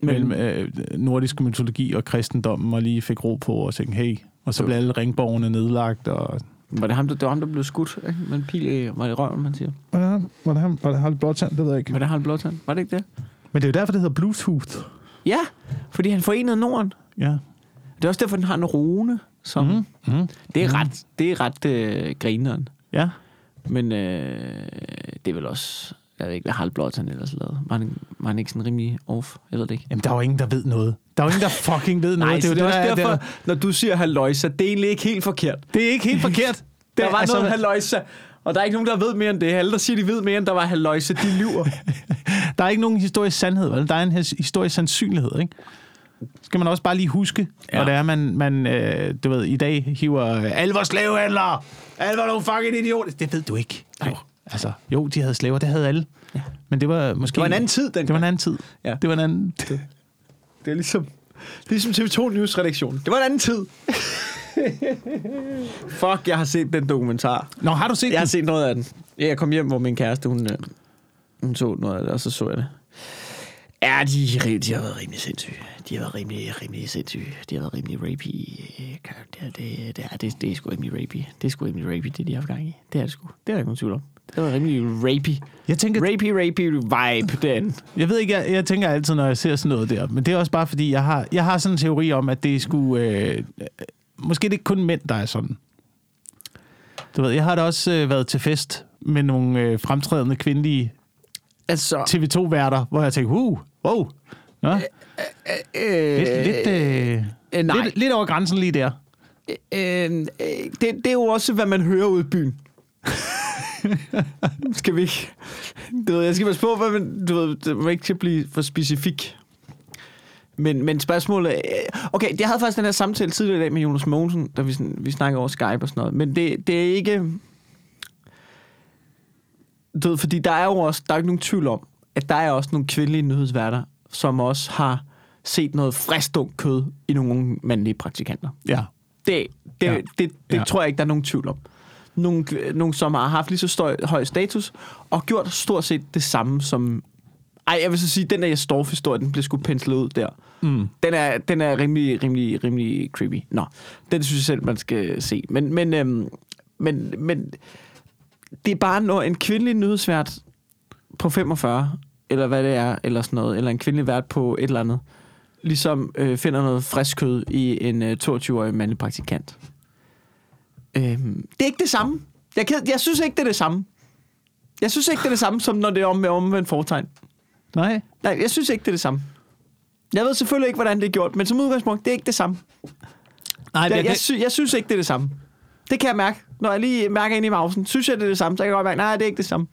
mellem øh, nordisk mytologi og kristendommen, og lige fik ro på og tænkte, hey, og så Jo. blev alle ringborgene nedlagt. Og... Var det ham, der, det var ham, der blev skudt ikke? med en pil i, var det røven, man siger? Var det, ham? var det, ham? Var det Harald Blåtand? Det ved jeg ikke. Var det ham blåtand? Var det ikke det? Men det er jo derfor, det hedder Bluetooth. Ja, fordi han forenede Norden. Ja. Det er også derfor, den har en rune. Som, mm. Mm. Det er ret, det er ret øh, grineren. Ja. Men øh, det er vel også... Jeg ved ikke, hvad Harald Blåtand ellers lavede. Var han, var han ikke sådan rimelig off? Jeg ved det ikke. Jamen, der er jo ingen, der ved noget. Der er jo ingen, der fucking ved noget. Nej, det er, jo det er også der derfor, der- når du siger halløjsa, det er egentlig ikke helt forkert. Det er ikke helt forkert. Det, Der var altså, noget halløjsa, og der er ikke nogen, der ved mere end det. Alle, der siger, de ved mere end der var halløjsa, de lyver. der er ikke nogen historisk sandhed, vel? Der er en his- historisk sandsynlighed, ikke? Skal man også bare lige huske, Ja. når det er, man, man øh, du ved, i dag hiver øh, slavehandlere, alle var nogle fucking idioter. Det ved du ikke. Nej. Jo. Altså, jo, de havde slaver, det havde alle. Ja. Men det var måske... Det var en anden tid, dengang. Det var en anden tid. Ja. Det var en anden... Det er ligesom, ligesom TV2 News redaktion. Det var en anden tid. Fuck, jeg har set den dokumentar. Nå, har du set Jeg har den? set noget af den. Ja, Jeg kom hjem, hvor min kæreste, hun, øh, hun så noget af det, og så så jeg det. Ja, de, de har været rimelig sindssyge. De har været rimelig, rimelig sindssyge. De har været rimelig rapey. øh, karakterer. Det, det, er, det, det er sgu rimelig rapey. Det er sgu rimelig rapey, det de har haft gang i. Det er det sgu. Det er der ikke nogen tvivl om. Det var rimelig rapey. Jeg tænker, Rapey, rapey vibe, den. Jeg ved ikke, jeg, jeg tænker altid, når jeg ser sådan noget der, men det er også bare fordi, jeg har, jeg har sådan en teori om, at det skulle... Øh, øh, måske det er ikke kun mænd, der er sådan. Du ved, jeg har da også øh, været til fest med nogle øh, fremtrædende kvindelige Altså, TV2-værter, hvor jeg tænkte, uh, wow, Nå, øh, lidt, lidt, øh, øh, nej. lidt, lidt over grænsen lige der. Øh, øh, det, det er jo også, hvad man hører ude i byen. skal vi ikke... Du ved, jeg skal passe på, hvad man, du ved, det må ikke til at blive for specifik. Men, men spørgsmålet... er- Okay, jeg havde faktisk den her samtale tidligere i dag med Jonas Mogensen, da vi, sådan, vi snakkede over Skype og sådan noget. Men det, det er ikke... Du ved, fordi der er jo også... Der er ikke nogen tvivl om, at der er også nogle kvindelige nyhedsværter, som også har set noget frisk kød i nogle mandlige praktikanter. Ja. Det, det, ja. Ja. det, det ja. Tror jeg ikke, der er nogen tvivl om. Nogle, nogle som har haft lige så støj, høj status, og gjort stort set det samme som... Ej, jeg vil så sige, den der Storff-historie, den blev sgu penslet ud der. Mm. Den er, den er rimelig, rimelig, rimelig creepy. Nå, den synes jeg selv, man skal se. Men, men, øhm, men, men det er bare, når en kvindelig nyhedsvært på 45, eller hvad det er, eller sådan noget, eller en kvindelig vært på et eller andet, ligesom øh, finder noget frisk kød i en øh, 22-årig mandlig praktikant. Øhm, det er ikke det samme. Jeg, kan, jeg synes ikke, det er det samme. Jeg synes ikke, det er det samme, som når det er om med omvendt fortegn. Nej. Nej, jeg synes ikke, det er det samme. Jeg ved selvfølgelig ikke, hvordan det er gjort, men som udgangspunkt, det er ikke det samme. Nej, Jeg, det, jeg, det, sy- jeg synes ikke, det er det samme. Det kan jeg mærke. Når jeg lige mærker ind i mausen, synes jeg, det er det samme, så jeg kan godt mærke, nej, det er ikke det samme.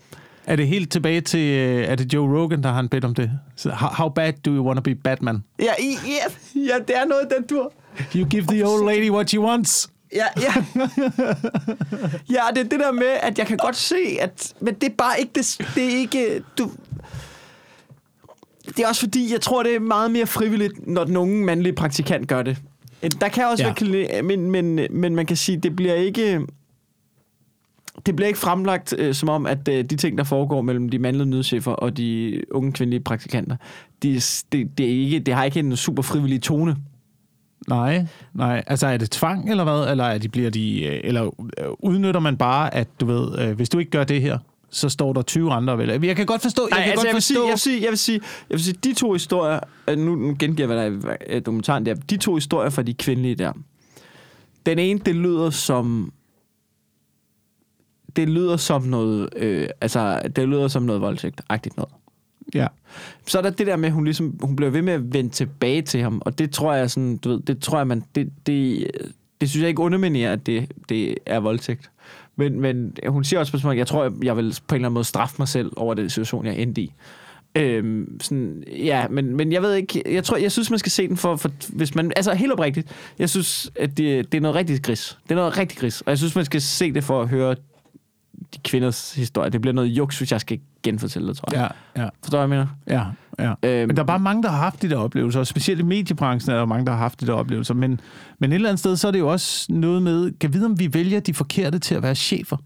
Er det helt tilbage til, øh, er det Joe Rogan, der har han bedt om det? Så, how, bad do you want to be Batman? Ja, i, ja, ja, det er noget den tur. You give the old lady what she wants. Ja, ja. ja, det er det der med, at jeg kan godt se, at... Men det er bare ikke... Det, det er ikke... Du, det er også fordi, jeg tror, det er meget mere frivilligt, når den unge mandlige praktikant gør det. Der kan også Ja. være... Men, men, men man kan sige, det bliver ikke... Det bliver ikke fremlagt øh, som om, at øh, de ting, der foregår mellem de mandlige nødchefer og de unge kvindelige praktikanter, de, det, det, er ikke, det har ikke en super frivillig tone. Nej, nej. Altså er det tvang eller hvad? Eller, er de, bliver de, øh, eller øh, udnytter man bare, at du ved, øh, hvis du ikke gør det her, så står der 20 andre vel. Jeg kan godt forstå, jeg Nej, kan altså, godt jeg, vil forstå. sige, jeg, vil sige, jeg, vil sige, jeg vil sige, de to historier, øh, nu, gengiver jeg, hvad der er dokumentaren der, de to historier fra de kvindelige der, den ene, det lyder som, det lyder som noget, øh, altså, det lyder som noget voldtægt-agtigt noget. Ja. Så er der det der med, at hun ligesom, hun bliver ved med at vende tilbage til ham, og det tror jeg sådan, du ved, det tror jeg, man, det, det, det synes jeg ikke underminerer, at det, det er voldtægt. Men, men hun siger også på spørgsmål, jeg tror, jeg vil på en eller anden måde straffe mig selv over den situation, jeg endte i. Øhm, sådan, ja, men, men jeg ved ikke, jeg tror, jeg synes, man skal se den for, for hvis man, altså helt oprigtigt, jeg synes, at det, det er noget rigtig gris. Det er noget rigtig gris, og jeg synes, man skal se det for at høre de kvinders historie. Det bliver noget juks, hvis jeg skal genfortælle det, tror jeg. Ja, ja, Forstår jeg mener? ja, ja. Øhm, Men der er bare mange, der har haft de der oplevelser, og specielt i mediebranchen er der mange, der har haft de der oplevelser. Men, men et eller andet sted, så er det jo også noget med, kan vide, om vi vælger de forkerte til at være chefer?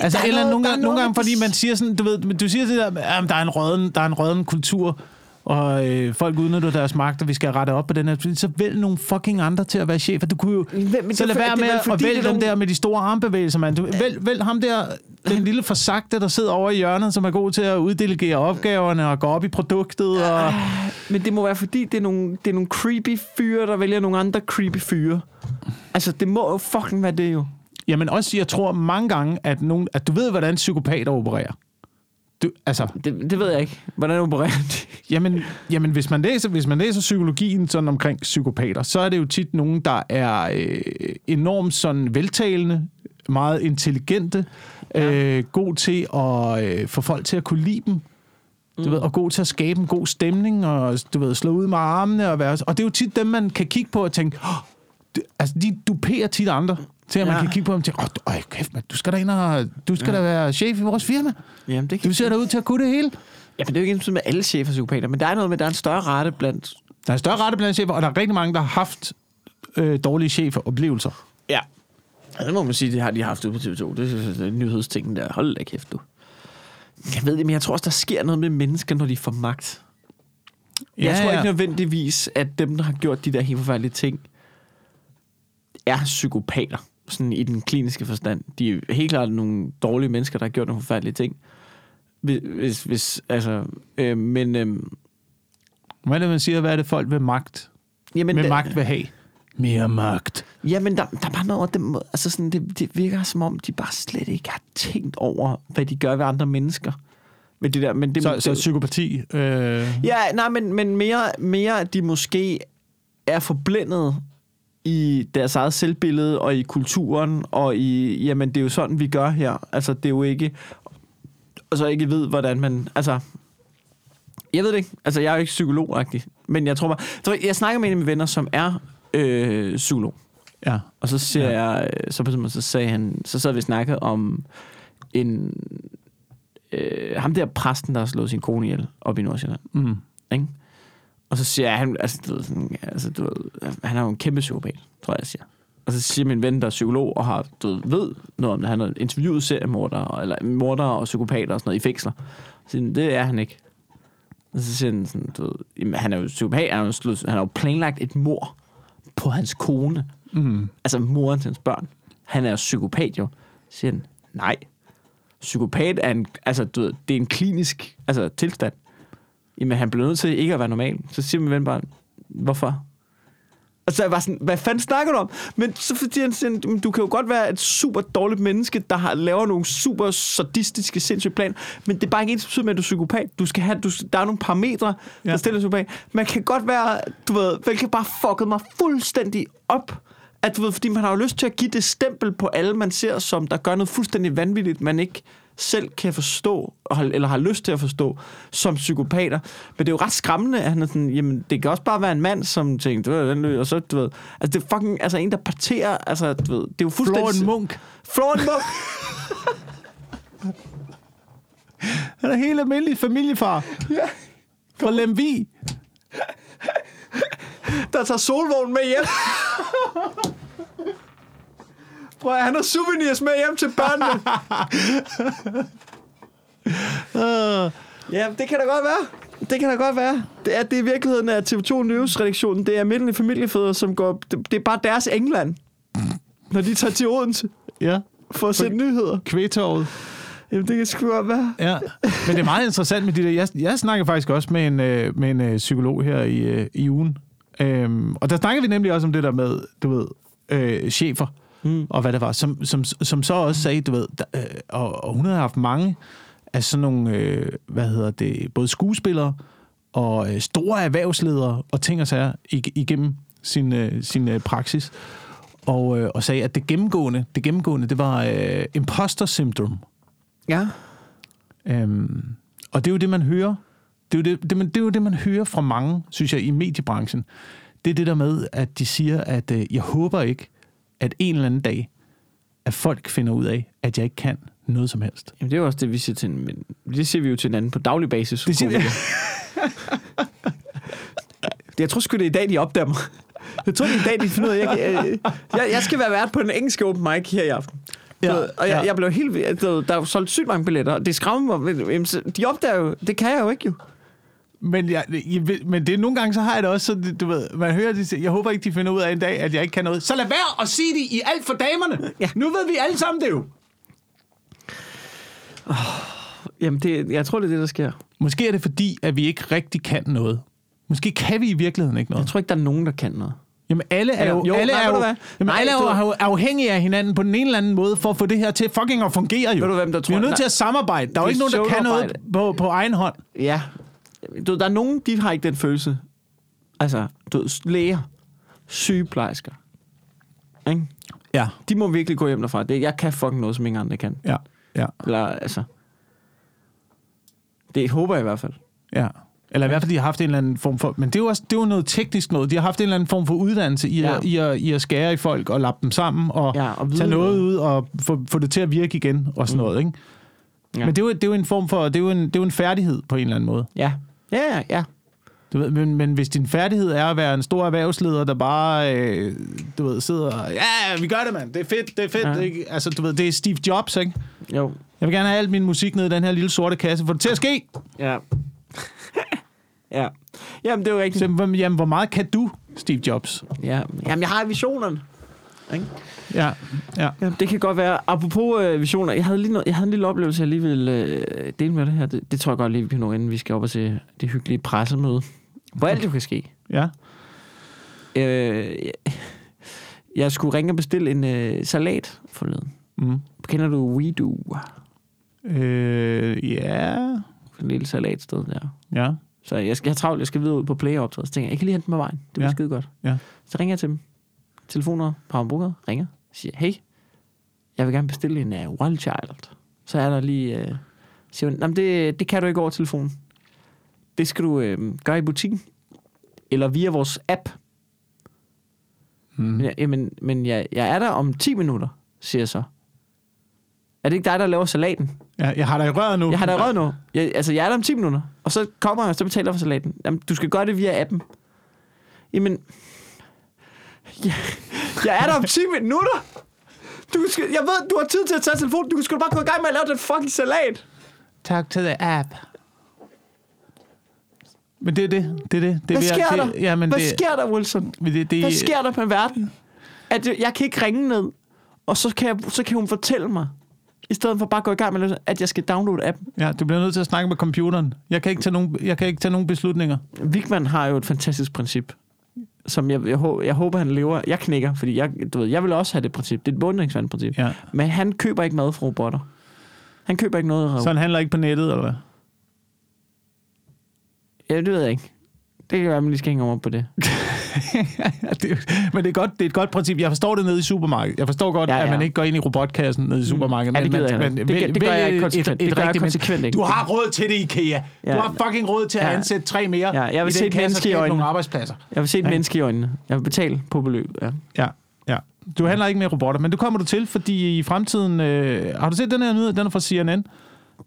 Altså, er et eller nogle, gange, nogle gange, fordi man siger sådan, du ved, men du siger det der, at der er en røden, der er en røden kultur, og øh, folk udnytter deres magt, og vi skal rette op på den her. Så vælg nogle fucking andre til at være chefer. Du kunne jo det så lad for- være med at vælge dem der med de store armbevægelser, mand. Du, vælg, vælg ham der, den lille forsagte, der sidder over i hjørnet, som er god til at uddelegere opgaverne og gå op i produktet. Og, Men det må være, fordi det er nogle, det er nogle creepy fyre, der vælger nogle andre creepy fyre. Altså, det må jo fucking være det jo. Jamen også, jeg tror mange gange, at, nogen, at du ved, hvordan psykopater opererer. Du, altså, Det, det ved jeg ikke. Hvordan opererer de? jamen, jamen hvis, man læser, hvis man læser psykologien sådan omkring psykopater, så er det jo tit nogen, der er øh, enormt sådan veltalende, meget intelligente, ja. øh, god til at øh, få folk til at kunne lide dem. Du ved, og god til at skabe en god stemning, og du ved, slå ud med armene. Og, være, og det er jo tit dem, man kan kigge på og tænke, oh, altså de duperer tit andre, til at man Ja. kan kigge på dem og tænke, åh, kæft, man, du skal da ind og, du skal ja. da være chef i vores firma. Jamen, det kan... Du ser da ud til at kunne det hele. Ja, men det er jo ikke sådan med alle chefer psykopater, men der er noget med, der er en større rate blandt... Der er større rette blandt chefer, og der er rigtig mange, der har haft øh, dårlige cheferoplevelser. Ja. ja. Det må man sige, det har de haft ude på TV2. Det er en nyhedstingen der. Hold da kæft, du. Jeg ved det, men jeg tror også, der sker noget med mennesker, når de får magt. Jeg Ja, tror ja. ikke nødvendigvis, at dem, der har gjort de der helt forfærdelige ting, er psykopater, sådan i den kliniske forstand. De er helt klart nogle dårlige mennesker, der har gjort nogle forfærdelige ting. Hvis, hvis, altså, øh, men... Øh, Hvad er det, man siger? Hvad er det, folk med magt, jamen, med det- magt vil have? Mere magt. Ja, men der, der er bare noget over dem, altså sådan, det, det virker som om, de bare slet ikke har tænkt over, hvad de gør ved andre mennesker. Men det der, men det, Så, så psykopati. Øh, Ja, nej, men, men mere, mere, at de måske er forblændet i deres eget selvbillede og i kulturen, og i, jamen, det er jo sådan, vi gør her. Altså, det er jo ikke, og så ikke ved, hvordan man, altså, jeg ved det ikke. Altså, jeg er jo ikke psykolog men jeg tror bare, jeg, jeg snakker med en af mine venner, som er øh, psykolog. ja. Og så siger Ja. jeg, så, på så sagde han, så sad vi og snakkede om en, øh, ham der præsten, der har slået sin kone ihjel op i Nordsjælland. Mm. Ikke? Og så siger jeg, han, altså, du ved, sådan, altså, du ved, han er jo en kæmpe psykopat, tror jeg, jeg siger. Og så siger min ven, der er psykolog, og har, du ved, ved noget om det. Han har interviewet seriemordere, eller mordere og psykopater og sådan noget i fængsler. Så siger, han, det er han ikke. Og så siger han sådan, du ved, jamen, han er jo psykopat, han har jo, slået, han har jo planlagt et mor på hans kone. Mm. Altså moren til hans børn. Han er psykopat jo. Så siger han, nej. Psykopat er en, altså, du ved, det er en klinisk altså, tilstand. Jamen, han bliver nødt til ikke at være normal. Så siger min ven bare, hvorfor? Og så er jeg bare sådan, hvad fanden snakker du om? Men så fordi han siger, "Men du kan jo godt være et super dårligt menneske, der har, laver nogle super sadistiske, sindssyge planer, men det er bare ikke ens med, at du er psykopat. Du skal have, du, der er nogle parametre, der Ja. ja. stiller dig psykopat. Man kan godt være, du ved, kan bare fucket mig fuldstændig op, at du ved, fordi man har jo lyst til at give det stempel på alle, man ser, som der gør noget fuldstændig vanvittigt, man ikke selv kan forstå, eller har lyst til at forstå, som psykopater. Men det er jo ret skræmmende, at han er sådan, jamen, det kan også bare være en mand, som tænker, du ved, den og så, du ved, altså det er fucking, altså en, der parterer, altså, du ved, det er jo fuldstændig... Florian Munk. Florian Munk! Han er helt almindelig familiefar. Ja. Fra Lemvi. der tager solvognen med hjem. Prøv at, han har souvenirs med hjem til børnene. Uh, Ja, det kan da godt være. det kan da godt være. Det er, det er i virkeligheden af TV2 News-redaktionen. Det er almindelige familiefædre, som går... Det, det er bare deres England. Når de tager til Odense Ja. for at sætte nyheder. Kvægtorvet. Jamen, det kan sgu godt være. Ja. Men det er meget interessant med de der... Jeg, jeg snakker faktisk også med en, øh, med en øh, psykolog her i, øh, i ugen. Øhm, og der snakker vi nemlig også om det der med, du ved, øh, chefer. Mm. og hvad det var, som, som, som så også sagde, du ved, der, øh, og, og hun havde haft mange af sådan nogle, øh, hvad hedder det, både skuespillere og øh, store erhvervsledere og ting og sager ig- igennem sin, øh, sin øh, praksis. Og, øh, og sagde, at det gennemgående, det gennemgående, det var øh, imposter syndrome. Ja. Øhm, og det er jo det, man hører. Det er, jo det, det, man, det er jo det, man hører fra mange, synes jeg, i mediebranchen. Det er det der med, at de siger, at øh, jeg håber ikke, at en eller anden dag, at folk finder ud af, at jeg ikke kan noget som helst. Jamen, det er jo også det, vi siger til en, men det siger vi jo til hinanden på daglig basis. Det siger vi. Jeg tror sgu, det er i dag, de opdager mig. Jeg tror, det er i dag, de finder ud af, jeg, jeg, jeg, jeg skal være vært på den engelske open mic her i aften. Ja, Ja, og jeg, ja. jeg blev helt du ved, Der er jo solgt sygt mange billetter, og det skræmmer mig. De opdager jo, det kan jeg jo ikke jo. Men, jeg, men det nogle gange, så har jeg det også sådan, du ved, man hører, de siger, jeg håber ikke, de finder ud af en dag, at jeg ikke kan noget. Så lad være at sige det i alt for damerne. Ja. Nu ved vi alle sammen det jo. Jamen, det, jeg tror, det er det, der sker. Måske er det fordi, at vi ikke rigtig kan noget. Måske kan vi i virkeligheden ikke noget. Jeg tror ikke, der er nogen, der kan noget. Jamen alle er jo, jo, alle nej, er jo, jamen, Nej, alle er jo afhængige af hinanden på den ene eller anden måde, for at få det her til fucking at fungere jo. Ved du, hvem der vi tror- er nødt til at samarbejde. Der er jo Det ikke nogen, der kan noget på, på egen hånd. Ja. Du, ved, der er nogen, de har ikke den følelse. Altså, du ved, læger, sygeplejersker. Ikke? Ja, De må virkelig gå hjem derfra. Det, jeg kan fucking noget, som ingen andre kan. ja, ja, Eller, altså... Det håber jeg i hvert fald. ja. Eller i hvert fald, de har haft en eller anden form for... Men det er jo, også, det er jo noget teknisk noget. De har haft en eller anden form for uddannelse i, Ja. at, i, at, i at skære i folk og lappe dem sammen og, Ja, og tage noget noget. ud og få, få det til at virke igen og sådan Mm. noget. Ikke? Ja. Men det er, jo, det er jo en form for... Det er jo en, det er jo en færdighed på en eller anden måde. Ja. Ja, ja. Du ved, men, men hvis din færdighed er at være en stor erhvervsleder, der bare, øh, du ved, sidder og, ja, vi gør det, mand, det er fedt, det er fedt. Ja. Ikke? Altså, du ved, det er Steve Jobs, ikke? Jo. Jeg vil gerne have al min musik ned i den her lille sorte kasse, for det til at ske. Ja. ja. Jamen, det er jo rigtigt. Så, hvor- jamen, hvor meget kan du, Steve Jobs? Ja. Jamen, jeg har visionerne. Ikke? Ja, ja. Ja, det kan godt være. Apropos øh, visioner, jeg havde, lige noget, jeg havde en lille oplevelse, jeg lige vil øh, dele med det her. Det, det tror jeg godt lige, vi kan nå, inden vi skal op og se det hyggelige pressemøde. Hvor alt jo kan ske. ja. Øh, jeg, skulle ringe og bestille en øh, salat forleden. Mm. Kender du WeDo? Øh, ja, En lille salatsted der. ja, Så jeg skal jeg har travlt, jeg skal videre ud på playeroptræde. Så tænker jeg, jeg kan lige hente med vejen. Det bliver ja. skide godt. Ja. Så ringer jeg til dem. Telefoner på hamburger. Ringer. Siger, hey, jeg vil gerne bestille en uh, Wild Child. Så er der lige... Uh, siger hun, "Jamen, det, det kan du ikke over telefonen. Det skal du uh, gøre i butikken. Eller via vores app. mm. Men, jeg, jamen, men jeg, jeg er der om 10 minutter, siger jeg så. Er det ikke dig, der laver salaten? ja. Jeg har dig i røret nu. Jeg har da rød nu. Jeg, altså, jeg er der om 10 minutter. Og så kommer jeg, og så betaler jeg for salaten. Jamen, du skal gøre det via appen. Jamen... Jeg, jeg er der om 10 minutter! Du skal, jeg ved, du har tid til at tage telefonen. Du skal bare gå i gang med at lave den fucking salat. Tak til the app. Men det er det. Det er det. det Hvad sker det, der? Jamen, Hvad det, sker der, Wilson? Det, det, Hvad sker der på verden? At jeg, jeg kan ikke ringe ned, og så kan, jeg, så kan hun fortælle mig, i stedet for bare at gå i gang med, at jeg skal downloade appen. Ja, du bliver nødt til at snakke med computeren. Jeg kan ikke tage nogen, jeg kan ikke tage nogen beslutninger. Wigman har jo et fantastisk princip, som jeg, jeg, jeg håber, han lever. Jeg knækker, fordi jeg, du ved, jeg vil også have det princip. Det er et bundningsvandprincip. Ja. Men han køber ikke mad fra robotter. Han køber ikke noget. Så han handler ikke på nettet, eller hvad? Ja, det ved jeg ikke. Det kan være, at man lige skal hænge om på det. Det, men det er, godt, det er et godt princip. Jeg forstår det nede i supermarkedet. Jeg forstår godt, Ja, ja, at man ikke går ind i robotkassen nede i supermarkedet. Ja, det men, gider jeg men, ikke. Det det gør jeg ikke konsekvent. Det gør jeg rigtigt men- konsekvent ikke. Du har råd til det, IKEA. Du Ja. har fucking råd til at ansætte tre mere Ja, jeg vil i se den et kasse i nogle arbejdspladser. Jeg vil se et Ja. menneske i øjnene. Jeg vil betale på beløb. Ja. Ja, ja. Du handler ikke med robotter, men du kommer du til, fordi i fremtiden... Øh, har du set den her nyhed? Den er fra CNN.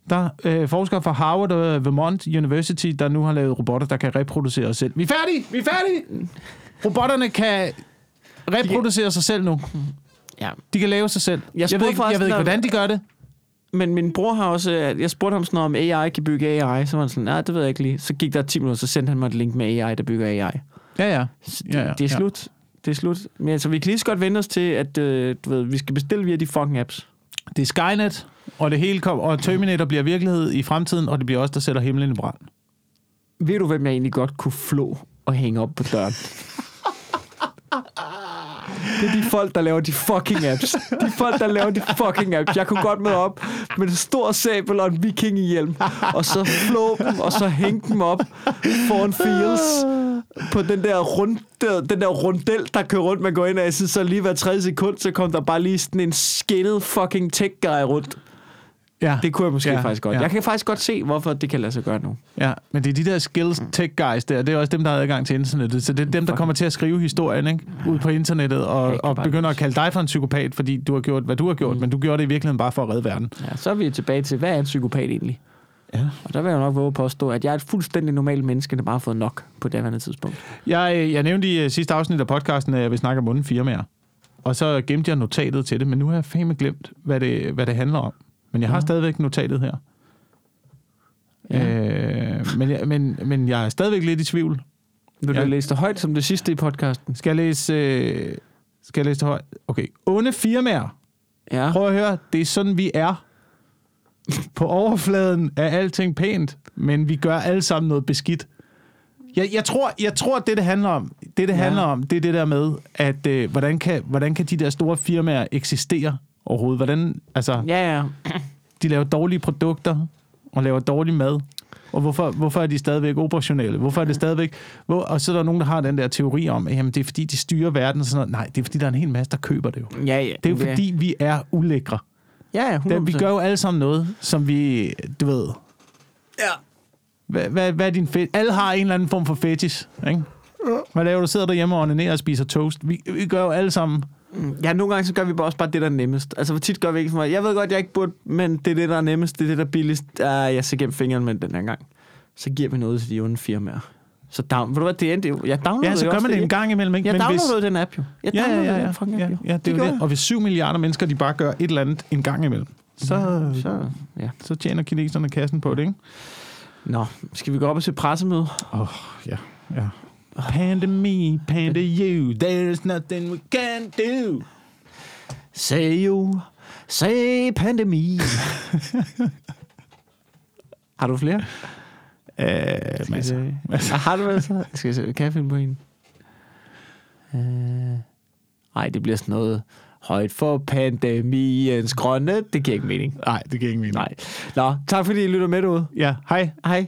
Der er øh, forskere fra Harvard og Vermont University, der nu har lavet robotter, der kan reproducere sig selv. Vi er færdige! Vi er færdige! Robotterne kan reproducere sig selv nu. ja. De kan lave sig selv. Jeg Jeg, ved, ikke, jeg ved ikke, hvordan de gør det. Men min bror har også... øh, Jeg spurgte ham sådan noget om AI kan bygge AI. Så var han sådan, nej, det ved jeg ikke lige. Så gik der 10 minutter, så sendte han mig et link med AI, der bygger AI. Ja, ja. Ja, det, ja, det er ja. slut. Det er slut. Men altså, vi kan lige så godt vende os til, at øh, du ved, vi skal bestille via de fucking apps. Det er Skynet, og det hele kom, og Terminator bliver virkelighed i fremtiden, og det bliver også der sætter himlen i brand. Ved du, hvem jeg egentlig godt kunne flå og hænge op på døren? Det er de folk, der laver de fucking apps. De folk, der laver de fucking apps. Jeg kunne godt møde op med en stor sabel og en vikingehjelm, og så flå dem, og så hænge dem op foran fields på den der, rund, den der rundel, der kører rundt, man går ind af. Så, så lige hver tredje sekund, så kom der bare lige sådan en skinnet fucking tech guy rundt. Ja, Det kunne jeg måske Ja, faktisk godt. ja. Jeg kan faktisk godt se, hvorfor det kan lade sig gøre nu. ja, men det er de der skills tech guys der, det er også dem, der har adgang til internettet. Så det er dem, der kommer til at skrive historien ikke? ud på internettet og, og begynder at kalde dig for en psykopat, fordi du har gjort, hvad du har gjort, mm. men du gjorde det i virkeligheden bare for at redde verden. Ja, så er vi tilbage til, hvad er en psykopat egentlig? Ja. Og der vil jeg nok våge at påstå, at jeg er et fuldstændig normalt menneske, der bare har fået nok på det andet tidspunkt. Jeg, øh, jeg nævnte i øh, sidste afsnit af podcasten, at jeg vil snakke om onde firmaer. Og så gemte jeg notatet til det, men nu har jeg fandme glemt, hvad det, hvad det handler om. Men jeg har Ja. stadigvæk notatet her. Ja. Øh, men, jeg, men, men jeg er stadigvæk lidt i tvivl. Vil du Ja. læse det højt som det sidste i podcasten? Skal jeg læse, øh, skal jeg læse det højt? Okay. Onde firmaer. Ja. Prøv at høre, det er sådan, vi er. På overfladen er alting pænt, men vi gør alle sammen noget beskidt. Jeg, jeg, tror, jeg tror, det det handler om, det det ja. handler om, det er det der med, at øh, hvordan, kan, hvordan kan de der store firmaer eksistere overhovedet? Hvordan, altså, Ja, ja. de laver dårlige produkter og laver dårlig mad. Og hvorfor, hvorfor er de stadigvæk operationelle? Hvorfor er det stadigvæk... Hvor, og så er der nogen, der har den der teori om, at jamen, det er fordi, de styrer verden og sådan noget. Nej, det er fordi, der er en hel masse, der køber det jo. Ja, ja. Det er jo fordi, vi er ulækre. Ja, ja, 100%. Det, vi gør jo alle sammen noget, som vi, du ved... Ja. Hvad, hvad, hvad er din fe- Alle har en eller anden form for fetish, ikke? Hvad laver du? Sidder derhjemme og onanerer og spiser toast. Vi, vi gør jo alle sammen... Ja, nogle gange så gør vi bare også bare det, der er nemmest. Altså, hvor tit gør vi ikke sådan noget. Jeg ved godt, jeg ikke burde, men det er det, der er nemmest. Det er det, der er billigst. Uh, jeg ser gennem fingeren med den her gang. Så giver vi noget til de onde firmaer. Så down, ved du hvad, det endte jo. Jeg downloadede Ja, så gør man det en gang imellem, ikke? jeg Men hvis- downloadede den app jo. Jeg Ja, ja, ja, ja. den ja, jo. ja det, gjorde det. Og hvis 7 milliarder mennesker, de bare gør et eller andet en gang imellem, så, så, Så, ja. så tjener kineserne kassen på det, ikke? Nå, skal vi gå op og se pressemøde? Åh, oh, ja, ja. Panda me, panda you, there's nothing we can do. Say you, say pandemi. Har du flere? Uh, Skal masser. masser. Ah, Har du så? Skal jeg se, kan jeg finde på en? Øh, Nej, det bliver sådan noget højt for pandemiens grønne. Det giver ikke mening. Nej, det giver ingen mening. Nej. Nå, tak fordi I lytter med derude. Ja, hej. Hej.